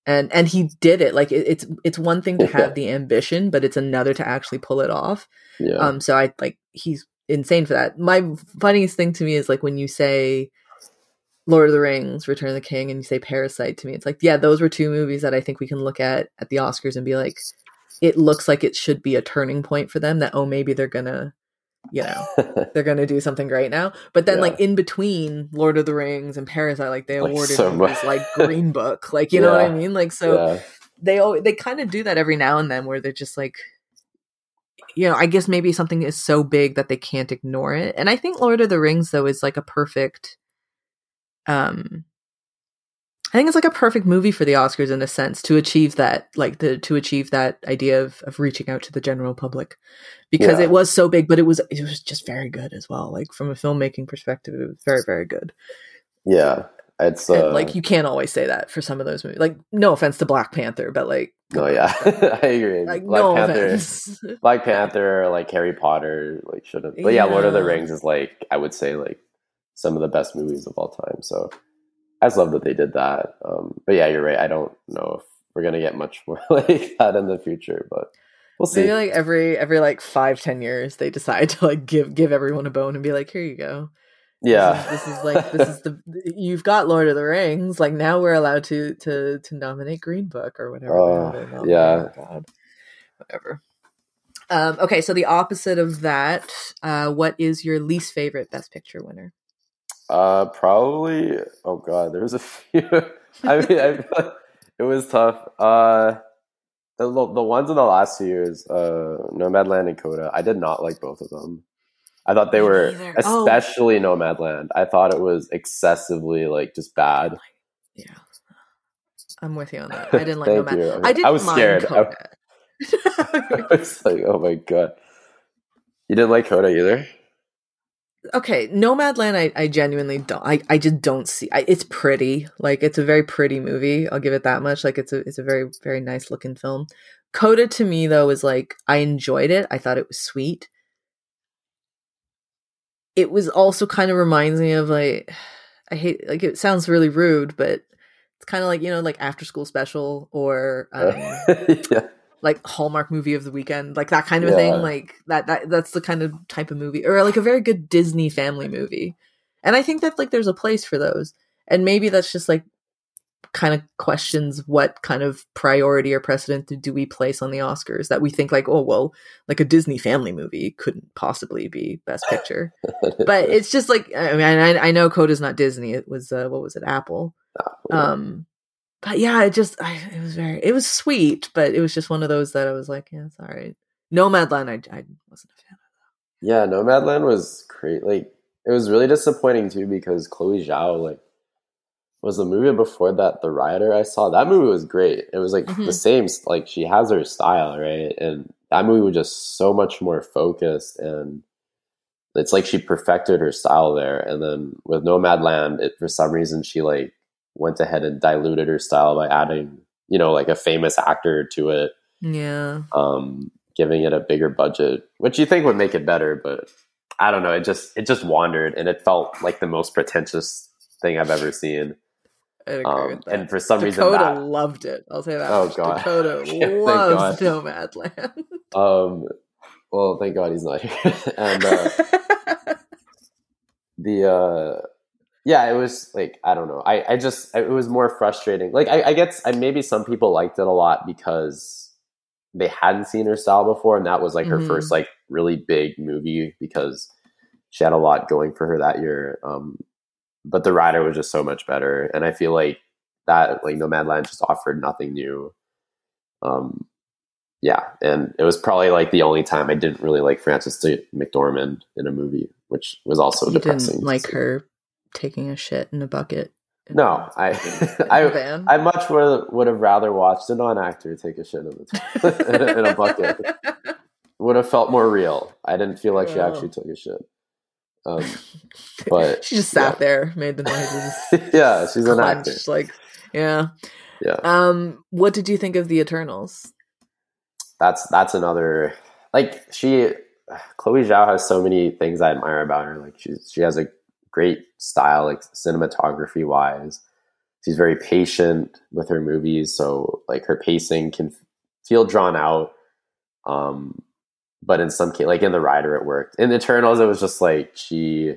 And and he did it. Like it, it's it's one thing to have (laughs) the ambition, but it's another to actually pull it off. Yeah. Um so I like he's insane for that. My funniest thing to me is like when you say Lord of the Rings, Return of the King, and you say Parasite to me, it's like, yeah, those were two movies that I think we can look at at the Oscars and be like, it looks like it should be a turning point for them that, oh, maybe they're gonna, you know, (laughs) they're gonna do something great now. But then, yeah. like, in between Lord of the Rings and Parasite, like, they like awarded so movies like Green (laughs) Book, like, you yeah. know what I mean? Like, so yeah. they, they kind of do that every now and then where they're just like, you know, I guess maybe something is so big that they can't ignore it. And I think Lord of the Rings though is like a perfect um I think it's like a perfect movie for the Oscars in a sense to achieve that like the to achieve that idea of of reaching out to the general public because yeah. it was so big but it was it was just very good as well like from a filmmaking perspective it was very very good. Yeah. It's uh, and, like you can't always say that for some of those movies. Like no offense to Black Panther, but like oh yeah, (laughs) I agree. Like, Black no Panther, offense. (laughs) Black Panther, like Harry Potter, like should have. But yeah. yeah, Lord of the Rings is like I would say like some of the best movies of all time. So I just love that they did that. Um, but yeah, you're right. I don't know if we're gonna get much (laughs) more like that in the future, but we'll see. Maybe like every every like five ten years they decide (laughs) to like give give everyone a bone and be like, here you go. Yeah, this is, this is like this is (laughs) the you've got Lord of the Rings. Like now we're allowed to to to nominate Green Book or whatever. Uh, yeah, oh, God, whatever. Um, okay, so the opposite of that, uh, what is your least favorite Best Picture winner? Uh, probably. Oh God, there's a (laughs) few. I mean, I, it was tough. Uh, the the ones in the last few years, uh, Nomadland and Coda, I did not like both of them. I thought they were oh. especially oh. Nomadland. I thought it was excessively like just bad. Yeah, I'm with you on that. I didn't like Nomad. I didn't. I was scared. I, (laughs) I was like, oh my god, you didn't like Coda either. Okay, Nomadland, I, I genuinely don't. I, I just don't see. I, it's pretty, like it's a very pretty movie. I'll give it that much. Like it's a it's a very very nice looking film. Coda to me though is like I enjoyed it. I thought it was sweet it was also kind of reminds me of like I hate like it sounds really rude, but it's kind of like you know like after school special or um, (laughs) yeah. Like Hallmark movie of the weekend, like that kind of yeah. thing. Like that that that's the kind of type of movie, or like a very good Disney family movie. And I think that like there's a place for those, and maybe that's just like kind of questions what kind of priority or precedent do we place on the Oscars that we think like, oh well, like a Disney family movie couldn't possibly be Best Picture, (laughs) but it's just like I mean I, I know Coda's not Disney, it was uh, what was it Apple, um, but yeah, it just I, it was very it was sweet, but it was just one of those that I was like, yeah, it's all right. Nomadland, I I wasn't a fan of that. Yeah, Nomadland was great. Like it was really disappointing too because Chloe Zhao like was the movie before that the Rider i saw that movie was great it was like mm-hmm. the same like she has her style right and that movie was just so much more focused and it's like she perfected her style there. And then with Nomadland, it for some reason she like went ahead and diluted her style by adding, you know, like a famous actor to it. Yeah. Um, giving it a bigger budget, which you think would make it better, but I don't know. It just it just wandered, and it felt like the most pretentious thing I've ever seen. Um, and for some Dakota reason, that, loved it. I'll say that. Oh, much. God. Dakota (laughs) loves God. Nomadland. (laughs) um, well, thank God he's not here. (laughs) and uh, the uh, yeah, it was like I don't know. I I just it was more frustrating. Like I, I guess I, maybe some people liked it a lot because they hadn't seen her style before, and that was like her Mhm. first like really big movie because she had a lot going for her that year. Um, but the rider was just so much better, and I feel like that like Nomadland just offered nothing new. Um, yeah, and it was probably like the only time I didn't really like Frances McDormand in a movie, which was also you depressing. didn't like her taking a shit in a bucket. in No, I, (laughs) the (laughs) I, van. I much would would have rather watched a non-actor take a shit in, the in, (laughs) a, in a bucket. Would have felt more real. I didn't feel like she actually took a shit. Um, but, she just sat yeah. there, made the noises. yeah, she's an actor. like yeah. Yeah. Um, what did you think of the Eternals? That's that's another like she. Chloe Zhao has so many things I admire about her. Like she's she has a great style, like cinematography wise. She's very patient with her movies, so like her pacing can feel drawn out. Um, but in some case, like in the Rider, it worked. In Eternals, it was just like she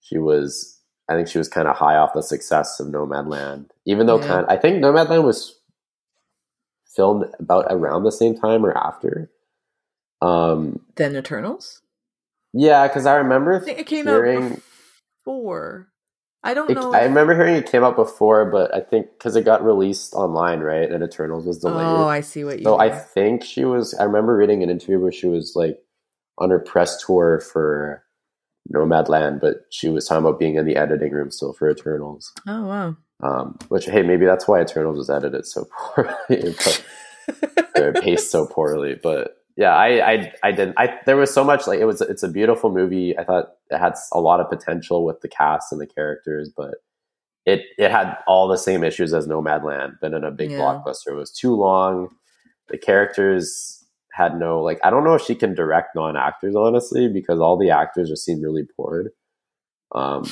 she was. I think she was kind of high off the success of Nomadland, even though Yeah. kind. I think Nomadland was filmed about around the same time or after. Um, Then Eternals? yeah, because I remember I think it came hearing. out before. I don't It, know. I remember hearing it came out before, but I think because it got released online, right? And Eternals was delayed. Oh, I see what you. so I think she was. I remember reading an interview where she was like on her press tour for Nomadland, but she was talking about being in the editing room still for Eternals. Oh wow. Um, which hey, maybe that's why Eternals was edited so poorly, (laughs) but- (laughs) or paced so poorly. But yeah, I, I, I didn't. I there was so much like it was. It's a beautiful movie. I thought it had a lot of potential with the cast and the characters, but it it had all the same issues as Nomadland, but in a big Yeah. blockbuster. It was too long. The characters had no like. I don't know if she can direct non actors honestly, because all the actors just seem really bored. Um,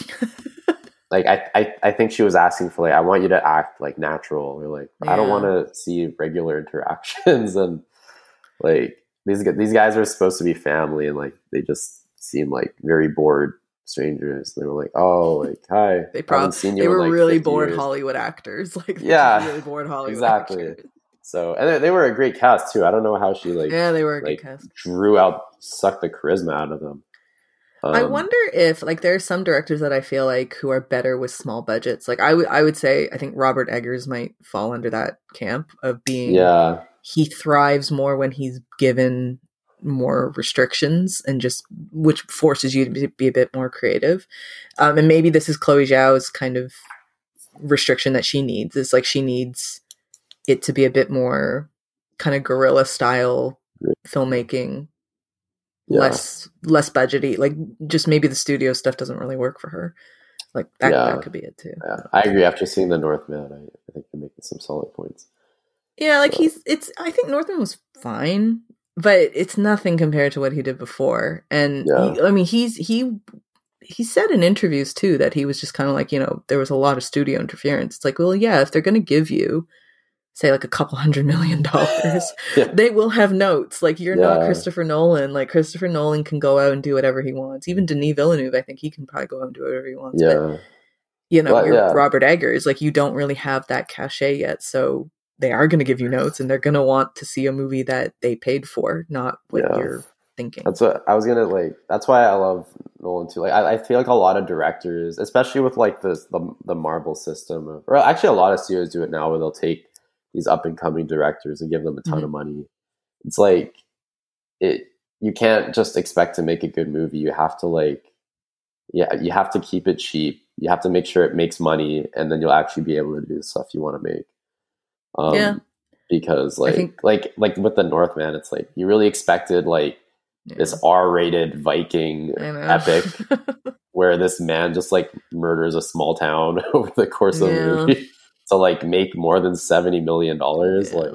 (laughs) like I, I, I think she was asking for like I want you to act like natural or like I don't want to see regular (laughs) interactions and like these these guys were supposed to be family and like they just seem like very bored strangers. They were like, oh, like hi, (laughs) They probably they were like, really bored years." Hollywood actors. (laughs) Like Yeah, really bored Hollywood exactly. actors. So and they, they were a great cast too. I don't know how she like yeah, they were a like cast. drew out sucked the charisma out of them. I Um, wonder if like there are some directors that I feel like who are better with small budgets. Like I would I would say I think Robert Eggers might fall under that camp of being Yeah, he thrives more when he's given more restrictions and just which forces you to be, a bit more creative. Um, and maybe this is Chloe Zhao's kind of restriction that she needs. It's like she needs it to be a bit more kind of guerrilla style filmmaking, yeah. less less budgety. Like just maybe the studio stuff doesn't really work for her. Like that, Yeah. that could be it too. Yeah, I agree. After seeing the Northman, I, I think you're making some solid points. Yeah, like he's it's I think Northman was fine, but it's nothing compared to what he did before. And Yeah. he- I mean, he's he he said in interviews too that he was just kind of like, you know, there was a lot of studio interference. It's like, well, yeah, if they're going to give you say like a couple hundred million (laughs) dollars, Yeah. they will have notes. Like you're not Christopher Nolan. Like Christopher Nolan can go out and do whatever he wants. Even Denis Villeneuve, I think he can probably go out and do whatever he wants. But Yeah, you know, Well, you're yeah. Robert Eggers, like you don't really have that cachet yet. So they are going to give you notes and they're going to want to see a movie that they paid for, not what Yeah. you're thinking. that's what I was gonna like. That's why I love Nolan too. Like, I, I feel like a lot of directors, especially with like this the the Marvel system, of, or actually a lot of studios do it now, where they'll take these up and coming directors and give them a ton of mm-hmm. money. It's like it. You can't just expect to make a good movie. You have to like, yeah, you have to keep it cheap. You have to make sure it makes money, and then you'll actually be able to do the stuff you want to make. Um, Yeah. Because like think- like like with the Northman, it's like you really expected like yeah. this R-rated Viking epic (laughs) where this man just like murders a small town (laughs) over the course of yeah. the movie to like make more than seventy million dollars. Like,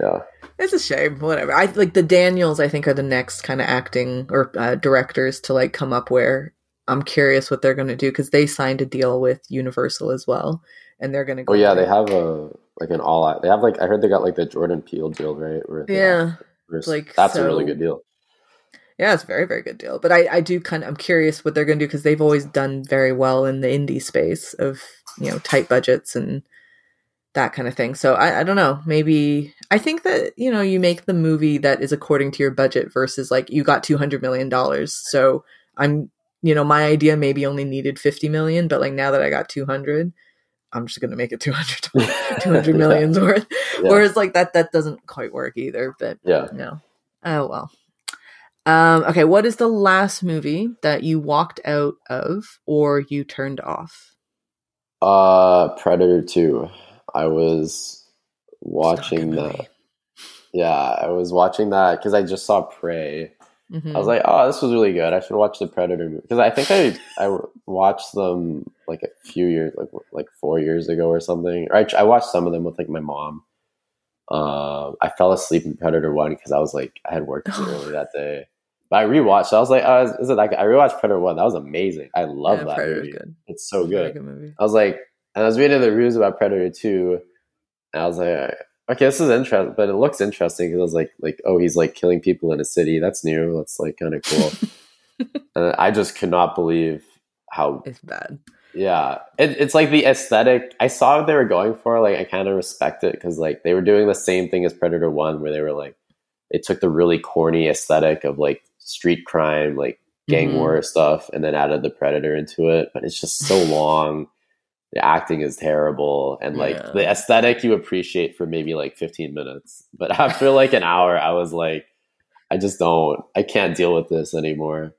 yeah. It's a shame. Whatever. I like the Daniels. I think are the next kind of acting or uh, directors to like come up where I'm curious what they're going to do because they signed a deal with Universal as well, and they're going to. go Oh yeah, there. they have a like an all out. They have like I heard they got like the Jordan Peele deal, right? Where yeah, like that's so, a really good deal. Yeah, it's a very very good deal. But I I do kind of I'm curious what they're going to do because they've always done very well in the indie space of you know tight budgets and that kind of thing. So I, I don't know. Maybe I think that you know you make the movie that is according to your budget versus like you got two hundred million dollars. So I'm you know my idea maybe only needed fifty million, but like now that I got two hundred, I'm just gonna make it 200, (laughs) 200 million's yeah. worth. Yeah. Whereas like that that doesn't quite work either. But yeah, no. Oh well. Um, okay, what is the last movie that you walked out of or you turned off? Uh, Predator Two. I was watching that. Yeah, I was watching that because I just saw Prey. Mm-hmm. I was like, oh, this was really good. I should watch the Predator movie because I think I I watched them like a few years, like like four years ago or something. Or I, I watched some of them with like my mom. Uh, I fell asleep in Predator One because I was like I had worked early (laughs) that day. But I rewatched. So I was like, oh, is, is it like I rewatched Predator One? That was amazing. I love yeah, that Predator's movie. It's so good. good I was like, and I was reading the reviews about Predator Two, and I was like, okay, this is interesting, but it looks interesting because I was like, like, oh, he's like killing people in a city. That's new. That's like kind of cool. (laughs) and I just could not believe how it's bad. Yeah, it, it's like the aesthetic. I saw what they were going for. Like, I kind of respect it because like they were doing the same thing as Predator One, where they were like, they took the really corny aesthetic of like street crime, like gang mm-hmm. war stuff, and then added the Predator into it. But it's just so (laughs) long the acting is terrible and like yeah. the aesthetic you appreciate for maybe like 15 minutes but (laughs) after like an hour i was like i just don't i can't deal with this anymore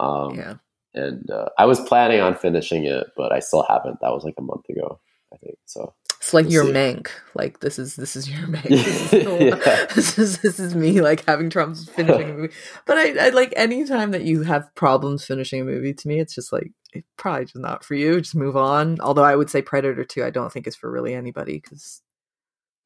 um yeah and uh, i was planning on finishing it but i still haven't that was like a month ago i think so it's like we'll your see. Mank. Like this is this is your Mank. (laughs) This is, yeah. (laughs) this is this is me like having troubles finishing a movie. But I, I like anytime that you have problems finishing a movie. To me, it's just like it's probably just not for you. Just move on. Although I would say Predator Two, I don't think is for really anybody because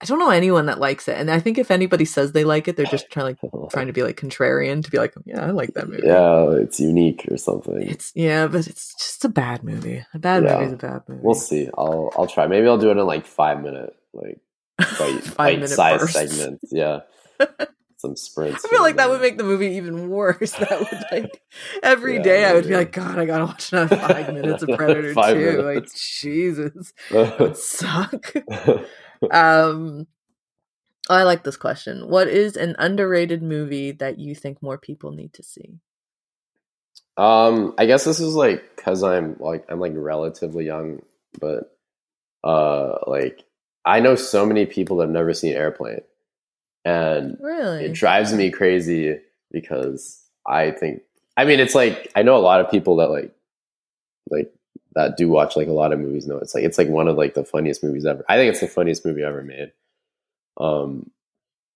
I don't know anyone that likes it, and I think if anybody says they like it, they're just trying like trying to be like contrarian to be like, yeah, I like that movie. Yeah, it's unique or something. It's yeah, but it's just a bad movie. A bad yeah. movie is a bad movie. We'll see. I'll I'll try. Maybe I'll do it in like five minute like (laughs) bite, bite size segments. Yeah. (laughs) Some sprints. I feel like that would make the movie even worse. (laughs) That would like every yeah, day I would be like, God, I gotta watch another five minutes of Predator Two. Like Jesus, it would suck um, I like this question. What is an underrated movie that you think more people need to see? Um, I guess this is like because I'm like I'm like relatively young, but uh, like I know so many people that have never seen Airplane, and really it drives me crazy because I think I mean it's like I know a lot of people that like like that do watch like a lot of movies know it's like it's like one of like the funniest movies ever. I think it's the funniest movie ever made. Um,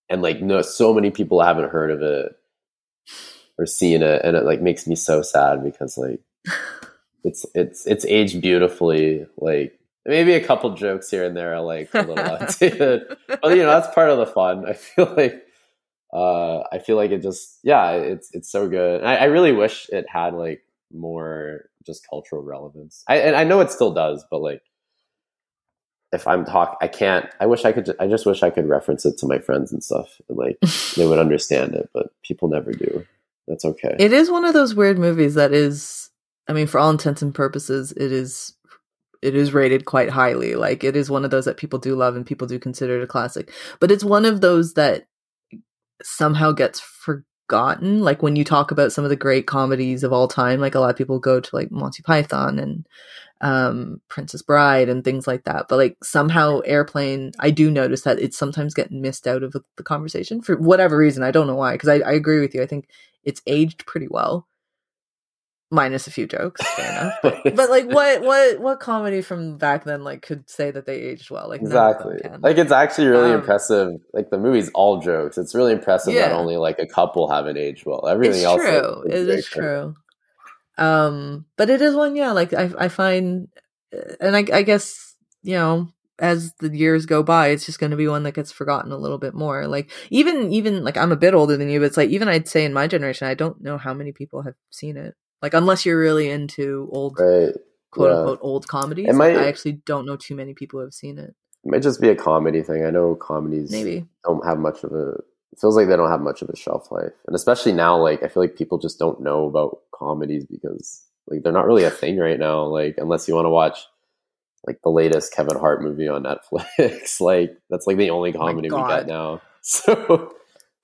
and like no, so many people haven't heard of it or seen it, and it like makes me so sad because like it's it's it's aged beautifully. Like maybe a couple jokes here and there are like a little (laughs) outdated, but you know that's part of the fun. I feel like uh, I feel like it just yeah, it's it's so good. I, I really wish it had like more just cultural relevance. I, and I know it still does, but like if I'm talk, I can't. I wish I could. I just wish I could reference it to my friends and stuff, and like (laughs) they would understand it. But people never do. That's okay. It is one of those weird movies that is. I mean, for all intents and purposes, it is. It is rated quite highly. Like it is one of those that people do love and people do consider it a classic. But it's one of those that somehow gets forgotten forgotten. Like when you talk about some of the great comedies of all time, like a lot of people go to like Monty Python and um Princess Bride and things like that. But like somehow Airplane, I do notice that it's sometimes getting missed out of the conversation for whatever reason. I don't know why. Because I, I agree with you. I think it's aged pretty well. Minus a few jokes. Fair enough. But, (laughs) but, like, what what what comedy from back then like could say that they aged well? Like exactly. Like it's actually really um, impressive. Like the movie's all jokes. It's really impressive yeah. that only like a couple haven't aged well. Everything it's else, true. Is, it is true. Um, but it is one. Yeah, like I I find, and I I guess you know as the years go by, it's just going to be one that gets forgotten a little bit more. Like even even like I'm a bit older than you, but it's like even I'd say in my generation, I don't know how many people have seen it. Like unless you're really into old right. quote yeah. unquote old comedies, might, I actually don't know too many people who have seen it. It might just be a comedy thing. I know comedies maybe don't have much of a. It feels like they don't have much of a shelf life, and especially now, like I feel like people just don't know about comedies because like they're not really a thing right now. Like unless you want to watch like the latest Kevin Hart movie on Netflix. (laughs) like that's like the only oh comedy we got now. (laughs) So,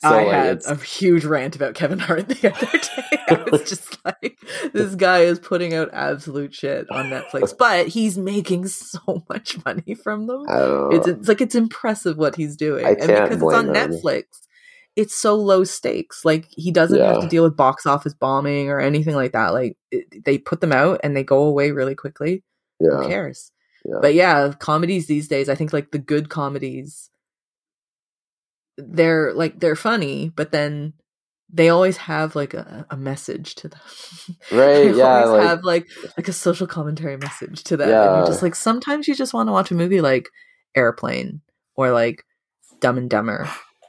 so I like, had a huge rant about Kevin Hart the (laughs) other day. I was just like, this guy is putting out absolute shit on Netflix, (laughs) but he's making so much money from them. It's, it's like it's impressive what he's doing, and because it's on Netflix. It's so low stakes. Like he doesn't yeah. have to deal with box office bombing or anything like that. Like it, they put them out and they go away really quickly. Yeah. Who cares? Yeah. But yeah, comedies these days, I think like the good comedies, they're like they're funny, but then they always have like a, a message to them. (laughs) Right. they yeah. Always like, have like like a social commentary message to them. Yeah. And you're just like sometimes you just want to watch a movie like Airplane or like Dumb and Dumber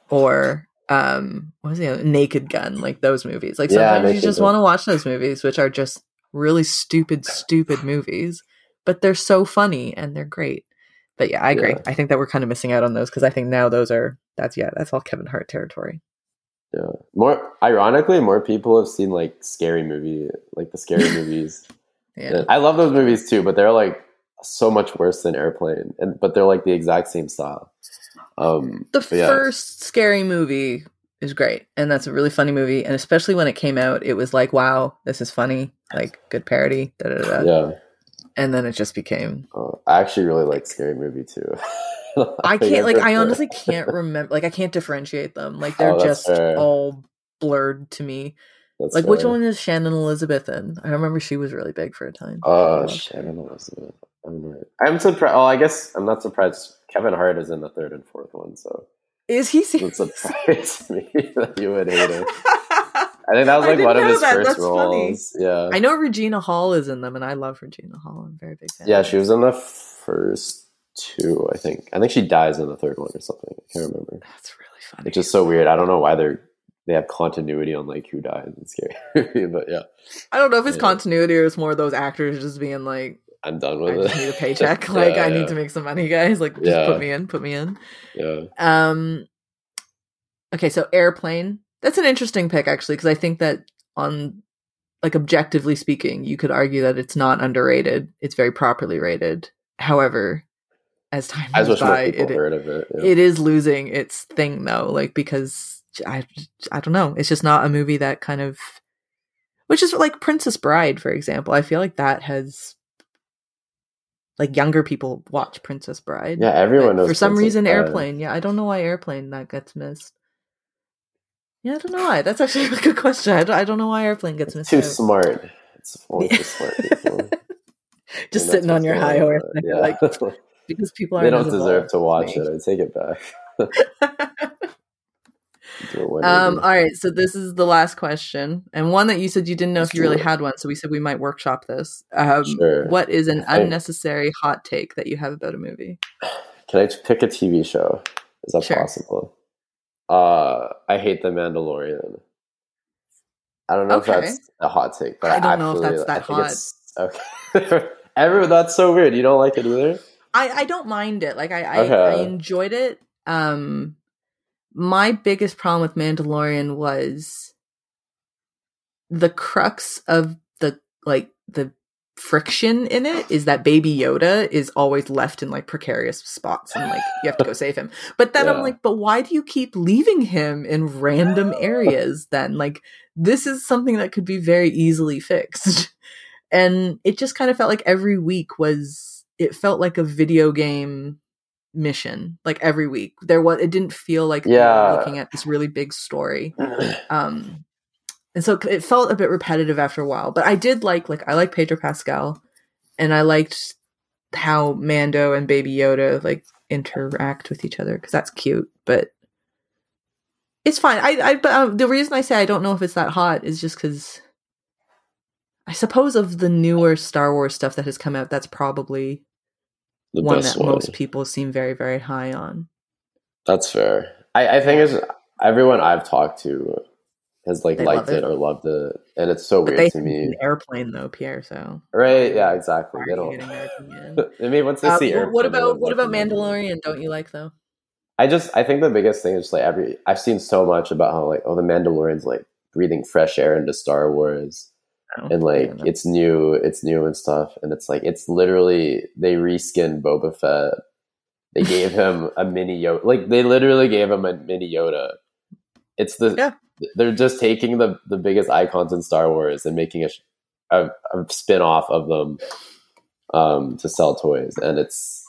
or um what was it Naked Gun, like those movies. Like sometimes yeah, you just want to watch those movies, which are just really stupid, stupid movies but they're so funny and they're great. But yeah, I agree. Yeah. I think that we're kind of missing out on those because I think now those are that's yeah, that's all Kevin Hart territory. Yeah. More ironically, more people have seen like scary movie, like the scary (laughs) movies. Yeah. I love those movies too, but they're like so much worse than Airplane, and but they're like the exact same style. Um, the yeah. first scary movie is great, and that's a really funny movie, and especially when it came out, it was like, wow, this is funny, like good parody. Da, da, da. Yeah and then it just became. Oh, I actually really like Scary Movie too. (laughs) I can't like I honestly can't remember like I can't differentiate them like they're oh, just fair. all blurred to me. That's like fair. which one is Shannon Elizabeth in? I remember she was really big for a time. Oh, uh, Shannon Elizabeth. I'm, I'm surprised. Oh, I guess I'm not surprised. Kevin Hart is in the third and fourth one, so is he? Serious? It surprised (laughs) me that you would hate it. (laughs) I think that was like one of his that. first That's roles. Funny. Yeah, I know Regina Hall is in them, and I love Regina Hall. I'm very big fan. Yeah, she was in the first two. I think. I think she dies in the third one or something. I can't remember. That's really funny. It's just so weird. I don't know why they're they have continuity on like who dies in scary (laughs) but yeah. I don't know if it's yeah. continuity or it's more those actors just being like, I'm done with I it. (laughs) I need a paycheck. like yeah, I yeah. need to make some money, guys. Like just put me in, put me in. Yeah. Um. Okay, so airplane. That's an interesting pick actually because I think that on like objectively speaking, you could argue that it's not underrated. It's very properly rated. However, as time goes by, it, it, yeah. it is losing its thing though. Like because I I don't know, it's just not a movie that kind of, which is like Princess Bride, for example. I feel like that has like younger people watch Princess Bride. Yeah, everyone knows. For some Princess reason, Bride. Airplane. Yeah, I don't know why Airplane that gets missed. Yeah, I don't know why. That's actually (laughs) a good question. I don't, I don't know why airplane gets missed. Too out. smart. It's only for smart people. (laughs) Just sitting on your high horse, yeah. like (laughs) because people they don't deserve to watch it. I take it back. um. All right. So this is the last question, and one that you said you didn't know if you really had one. So we said we might workshop this. Um, sure. What is an unnecessary hot take that you have about a movie? (sighs) Can I pick a TV show? Is that sure. possible? Uh, I hate the Mandalorian. I don't know okay. if that's a hot take, but I don't I know if that's that hot. Okay, (laughs) everyone, that's so weird. You don't like it either. I I don't mind it. Like I okay. I, I enjoyed it. Um, my biggest problem with Mandalorian was the crux of the like the friction in it is that baby Yoda is always left in like precarious spots and like you have to go (laughs) save him. But then yeah. I'm like, but why do you keep leaving him in random areas then? Like this is something that could be very easily fixed. (laughs) and it just kind of felt like every week was it felt like a video game mission like every week there was it didn't feel like yeah looking at this really big story (clears throat) um and so it felt a bit repetitive after a while. But I did like like I like Pedro Pascal, and I liked how Mando and Baby Yoda like interact with each other because that's cute. But it's fine. I I but um, the reason I say I don't know if it's that hot is just because I suppose of the newer Star Wars stuff that has come out, that's probably The one best that one. most people seem very very high on. That's fair. I, I think it's everyone I've talked to has like They liked it. it. or loved it, and it's so But weird to me. an airplane though, Pierre. So Right? Yeah, exactly. They don't. getting their opinion? I mean, once they Uh, see wh- airplane, what about what about. Mandalorian? Don't you like though? I just I think the biggest thing is just like every I've seen so much about how like oh the Mandalorian's like breathing fresh air into Star Wars Oh, and like it's new it's new and stuff and it's like it's literally they reskinned Boba Fett. They gave him a mini Yoda like they literally gave him a mini Yoda. It's the Yeah. they're just taking the the biggest icons in Star Wars and making a, a, a spin off of them um, to sell toys and it's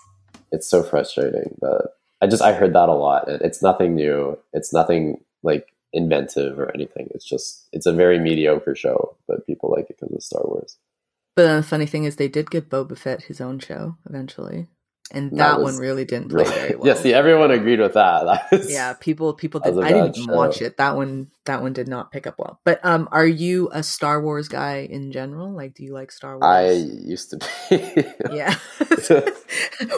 it's so frustrating that I just I heard that a lot. and It's nothing new. It's nothing like inventive or anything. It's just it's a very mediocre show, but people like it because of Star Wars. But then the funny thing is, they did give Boba Fett his own show eventually, and That that, one really didn't play very (laughs) well. yeah, see, everyone agreed with that. (laughs) That was- yeah, people people That did. I didn't show. watch it. That one that one did not pick up well. But um, are you a Star Wars guy in general? Like, do you like Star Wars? I used to be. (laughs) yeah. Yeah.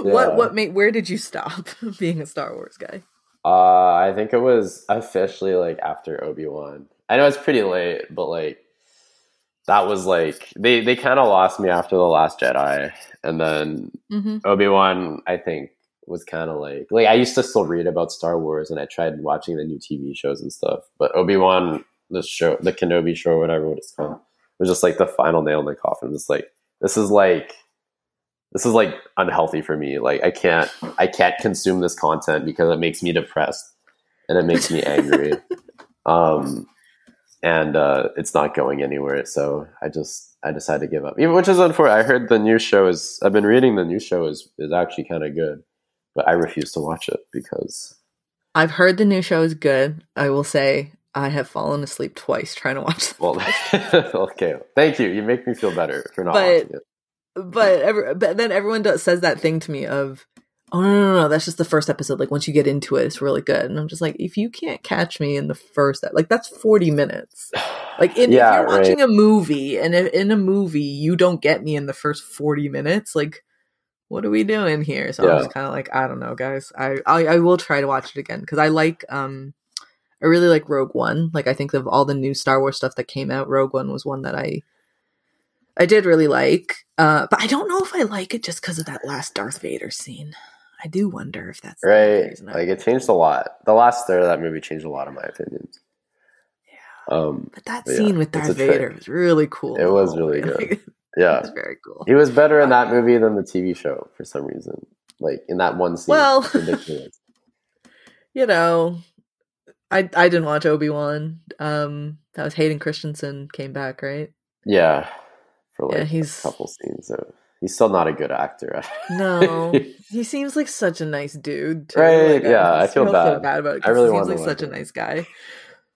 What what made where did you stop being a Star Wars guy? Uh, I think it was officially like after Obi Wan. I know it's pretty late, but like that was like they they kind of lost me after the Last Jedi, and then Mm-hmm. Obi Wan I think was kind of like like I used to still read about Star Wars, and I tried watching the new TV shows and stuff. But Obi Wan, the show, the Kenobi show, whatever it's called, was just like the final nail in the coffin. It's like this is like this is like unhealthy for me. Like I can't I can't consume this content because it makes me depressed and it makes me angry. (laughs) um and uh it's not going anywhere. So I just I decided to give up. Even which is unfortunate. I heard the new show is I've been reading the new show is is actually kind of good. But I refuse to watch it because I've heard the new show is good. I will say I have fallen asleep twice trying to watch the well that's (laughs) okay. Thank you. You make me feel better for not But- watching it. but every, but then everyone does, says that thing to me of oh no, no no that's just the first episode. Like once you get into it it's really good. And i'm just like if you can't catch me in the first like that's 40 minutes. (sighs) Like in, Yeah, if you're right. watching a movie and if, in a movie you don't get me in the first 40 minutes like what are we doing here? So Yeah. i'm just kind of like i don't know guys. I, I i will try to watch it again because i like um i really like rogue one. Like i think of all the new star wars stuff that came out rogue one was one that i I did really like, uh, but I don't know if I like it just because of that last Darth Vader scene. I do wonder if that's right like it changed a lot the last third of that movie changed a lot of my opinions Yeah. um But that But yeah, scene with it's a Darth trick. Vader was really cool. It was really (laughs) Like, good. (laughs) it yeah was very cool. he was better in that movie than the tv show for some reason like in that one scene Well- (laughs) You know, I I didn't watch Obi Wan. Um, that was Hayden Christensen came back, right? yeah for like Yeah, he's- a couple scenes so he's still not a good actor (laughs) No, he seems like such a nice dude. Too. Right, Like, yeah, I feel still bad. about it. I really he seems like such a nice guy.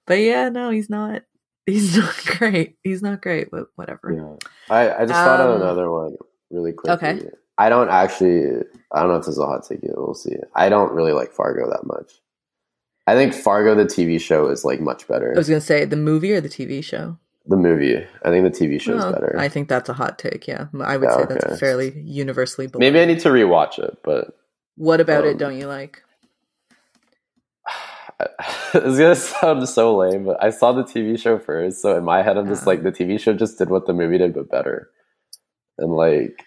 But yeah, no, he's not. (laughs) He's not great. He's not great, but whatever. Yeah. I, I just thought of Um, another one really quickly. okay. I don't actually, I don't know if this is a hot take yet. We'll see. I don't really like Fargo that much. I think Fargo, the TV show, is like much better. I was gonna say the movie or the TV show. The movie, I think the TV show is Oh, better. I think that's a hot take. Yeah, I would Yeah, say that's okay. fairly universally believed. Maybe I need to rewatch it, but What about um, it? Don't you like? (sighs) (laughs) it's gonna sound so lame. But I saw the TV show first, so in my head, I'm just Ah. like the TV show just did what the movie did, but better. And like,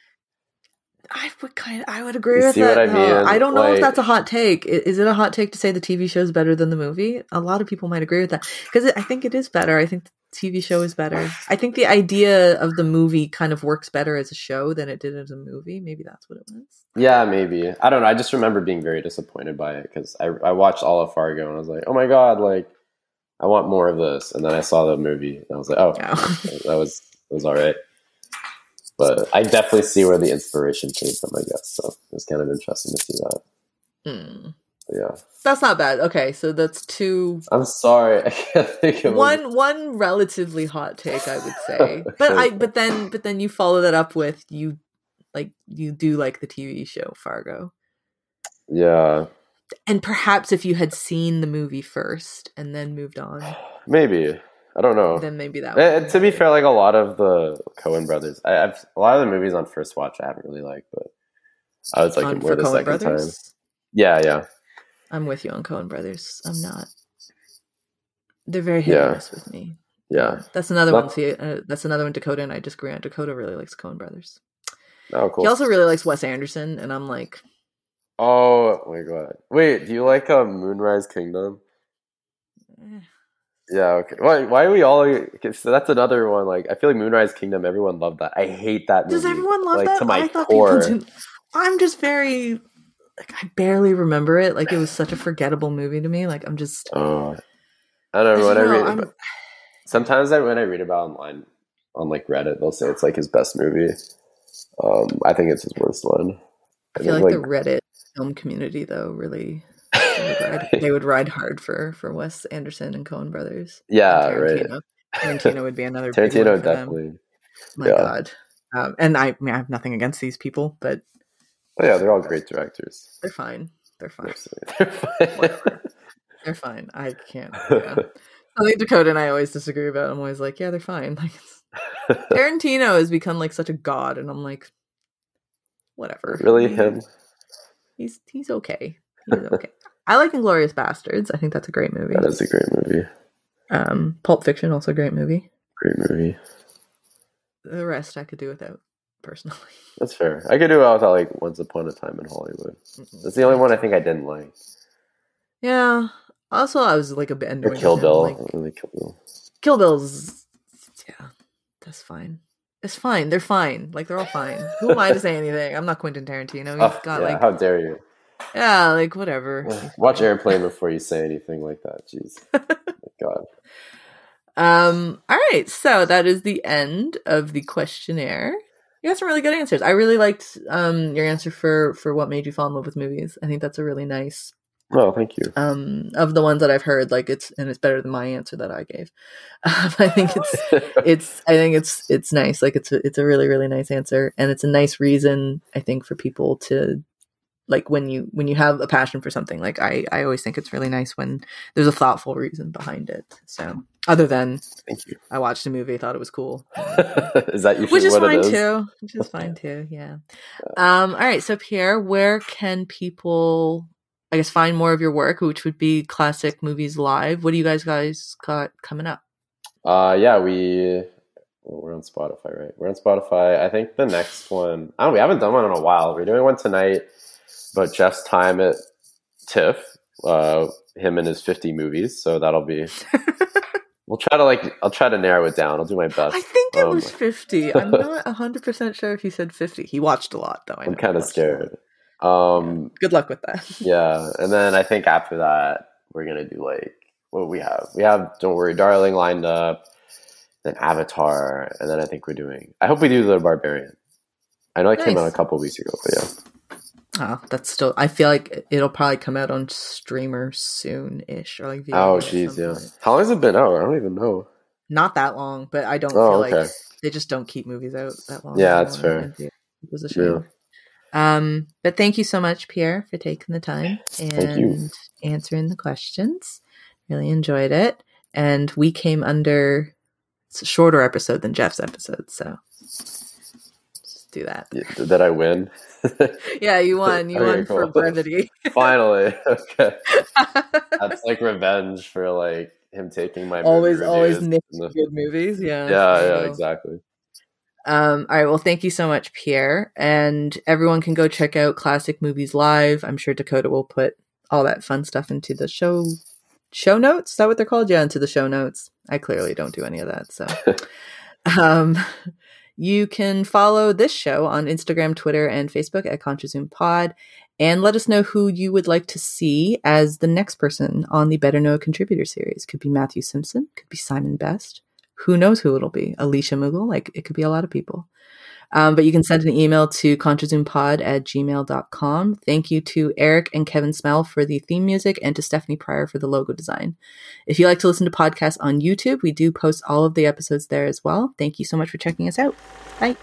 I would kind of, I would agree You with that. I mean? I don't know if that's a hot take. Is it a hot take to say the TV show is better than the movie? A lot of people might agree with that because I think it is better. I think the TV show is better. I think the idea of the movie kind of works better as a show than it did as a movie. Maybe that's what it was. Yeah, maybe. I don't know. I just remember being very disappointed by it because I, I watched all of Fargo and I was like, oh my god, like I want more of this. And then I saw the movie and I was like, oh, Yeah. that was that was all right. But I definitely see where the inspiration came from. I guess so. It was kind of interesting to see that. Hmm. Yeah, That's not bad. Okay, so that's two I'm sorry. (laughs) I can't think of one one relatively hot take i would say (laughs) but i but then but then you follow that up with you like you do like the tv show fargo Yeah, and perhaps if you had seen the movie first and then moved on (sighs) maybe. I don't know. then maybe that Eh, would to be fair, like a lot of the Coen brothers, I, I've a lot of the movies on first watch I haven't really liked, but I was like on more the Coen second time. brothers Yeah, yeah, i'm with you on coen brothers i'm not they're very hit Yeah. with me yeah. that's another Not- one see uh, that's another one dakota and i disagree on dakota really likes coen brothers Oh, cool. he also really likes wes anderson and i'm like oh my god! Wait, do you like uh, Moonrise Kingdom? Yeah. Okay. Why? Why are we all? So that's another one. Like I feel like Moonrise Kingdom. Everyone loved that. I hate that movie. Does everyone love like, that? To my I thought core. people didn't. I'm just very like I barely remember it. Like it was such a forgettable movie to me. Like I'm just Oh, I don't know. I, know, read, sometimes I when I read about online on like Reddit, they'll say it's like his best movie. Um, I think it's his worst one. I And feel then, like, the Reddit film community though really they would, ride, they would ride hard for for Wes Anderson and Coen Brothers. yeah, And right. Tarantino. Tarantino would be another Tarantino for them. definitely. My yeah. God. Um, and I, I mean, I have nothing against these people, but Oh yeah, they're all great directors. they're fine. They're fine. They're (laughs) fine. They're fine. I can't. (laughs) Yeah. I think Dakota and I always disagree about. It. I'm always like, yeah, they're fine. (laughs) Like it's, Tarantino has become like such a god, and I'm like, whatever. really him? He's he's okay. He's okay. I like Inglourious Basterds. I think that's a great movie. That is a great movie. Um, Pulp Fiction, also a great movie. Great movie. The rest I could do without, personally. (laughs) That's fair. I could do it without like Once Upon a Time in Hollywood. That's the only one I think I didn't like. Yeah. Also, I was like a bit Or annoyed. Kill Bill. like, really Kill Bill. Kill Bill's yeah, that's fine. It's fine. They're fine. Like they're all fine. Who am I to say anything? I'm not Quentin Tarantino. (laughs) He's Oh, got yeah, like how dare you? Yeah, like whatever. Watch Airplane before you say anything like that. Jeez. (laughs) God. Um. All right. So that is the end of the questionnaire. You got some really good answers. I really liked um your answer for for what made you fall in love with movies. I think that's a really nice Oh, thank you. um of the ones that I've heard. Like it's and it's better than my answer that I gave. (laughs) Um, I think it's (laughs) it's I think it's it's nice. Like it's a, it's a really really nice answer, and it's a nice reason I think for people to like when you when you have a passion for something. Like I I always think it's really nice when there's a thoughtful reason behind it. So other than thank you. I watched a movie, thought it was cool, (laughs) is that usually which is fine is? too. Which is fine too. Yeah. Um. All right. So Pierre, where can people? I guess find more of your work, which would be classic movies live. What do you guys guys got coming up? Uh, yeah, we well, we're on Spotify, right? We're on Spotify. I think the next one. I don't. We haven't done one in a while. We're doing one tonight, but Jeff's time at TIFF. Uh, him and his fifty movies. So that'll be. (laughs) we'll try to like. I'll try to narrow it down. I'll do my best. I think it Um, was 50. I'm (laughs) not 100% sure if he said 50. He watched a lot, though. I I'm kind of watched a lot. scared. Um, Good luck with that. (laughs) yeah, and then I think after that we're gonna do like what we have. We have Don't Worry, Darling lined up, then Avatar, and then I think we're doing. I hope we do the Barbarian. I know it came out a couple weeks ago, but yeah. Oh, that's still. I feel like it'll probably come out on streamer soon ish. Or like Oh, jeez, yeah. How long has it been out? I don't even know. Not that long, but I don't Oh, feel like they just don't keep movies out that long. Yeah, that's fair. It was a shame. Um, but thank you so much, Pierre, for taking the time and answering the questions. Really enjoyed it. And we came under it's a shorter episode than Jeff's episode, so do that. Yeah, Did I win? (laughs) Yeah, you won. You Okay, won for brevity. (laughs) Finally, okay. (laughs) That's like revenge for like him taking my always, always No. good movies. Yeah. Yeah, I yeah, exactly. Um, all right. Well, thank you so much, Pierre. And everyone can go check out Classic Movies Live. I'm sure Dakota will put all that fun stuff into the show show notes. Is that what they're called? Yeah, into the show notes. I clearly don't do any of that. So um you can follow this show on Instagram, Twitter, and Facebook at ContraZoom Pod. And let us know who you would like to see as the next person on the Better Know Contributor series. Could be Matthew Simpson, could be Simon Best, who knows who it'll be alicia mughal like it could be a lot of people Um, but you can send an email to contrazoompod at gmail.com. Thank you to Eric and Kevin Smell for the theme music and to Stephanie Pryor for the logo design. If you like to listen to podcasts on YouTube, we do post all of the episodes there as well. Thank you so much for checking us out. Bye.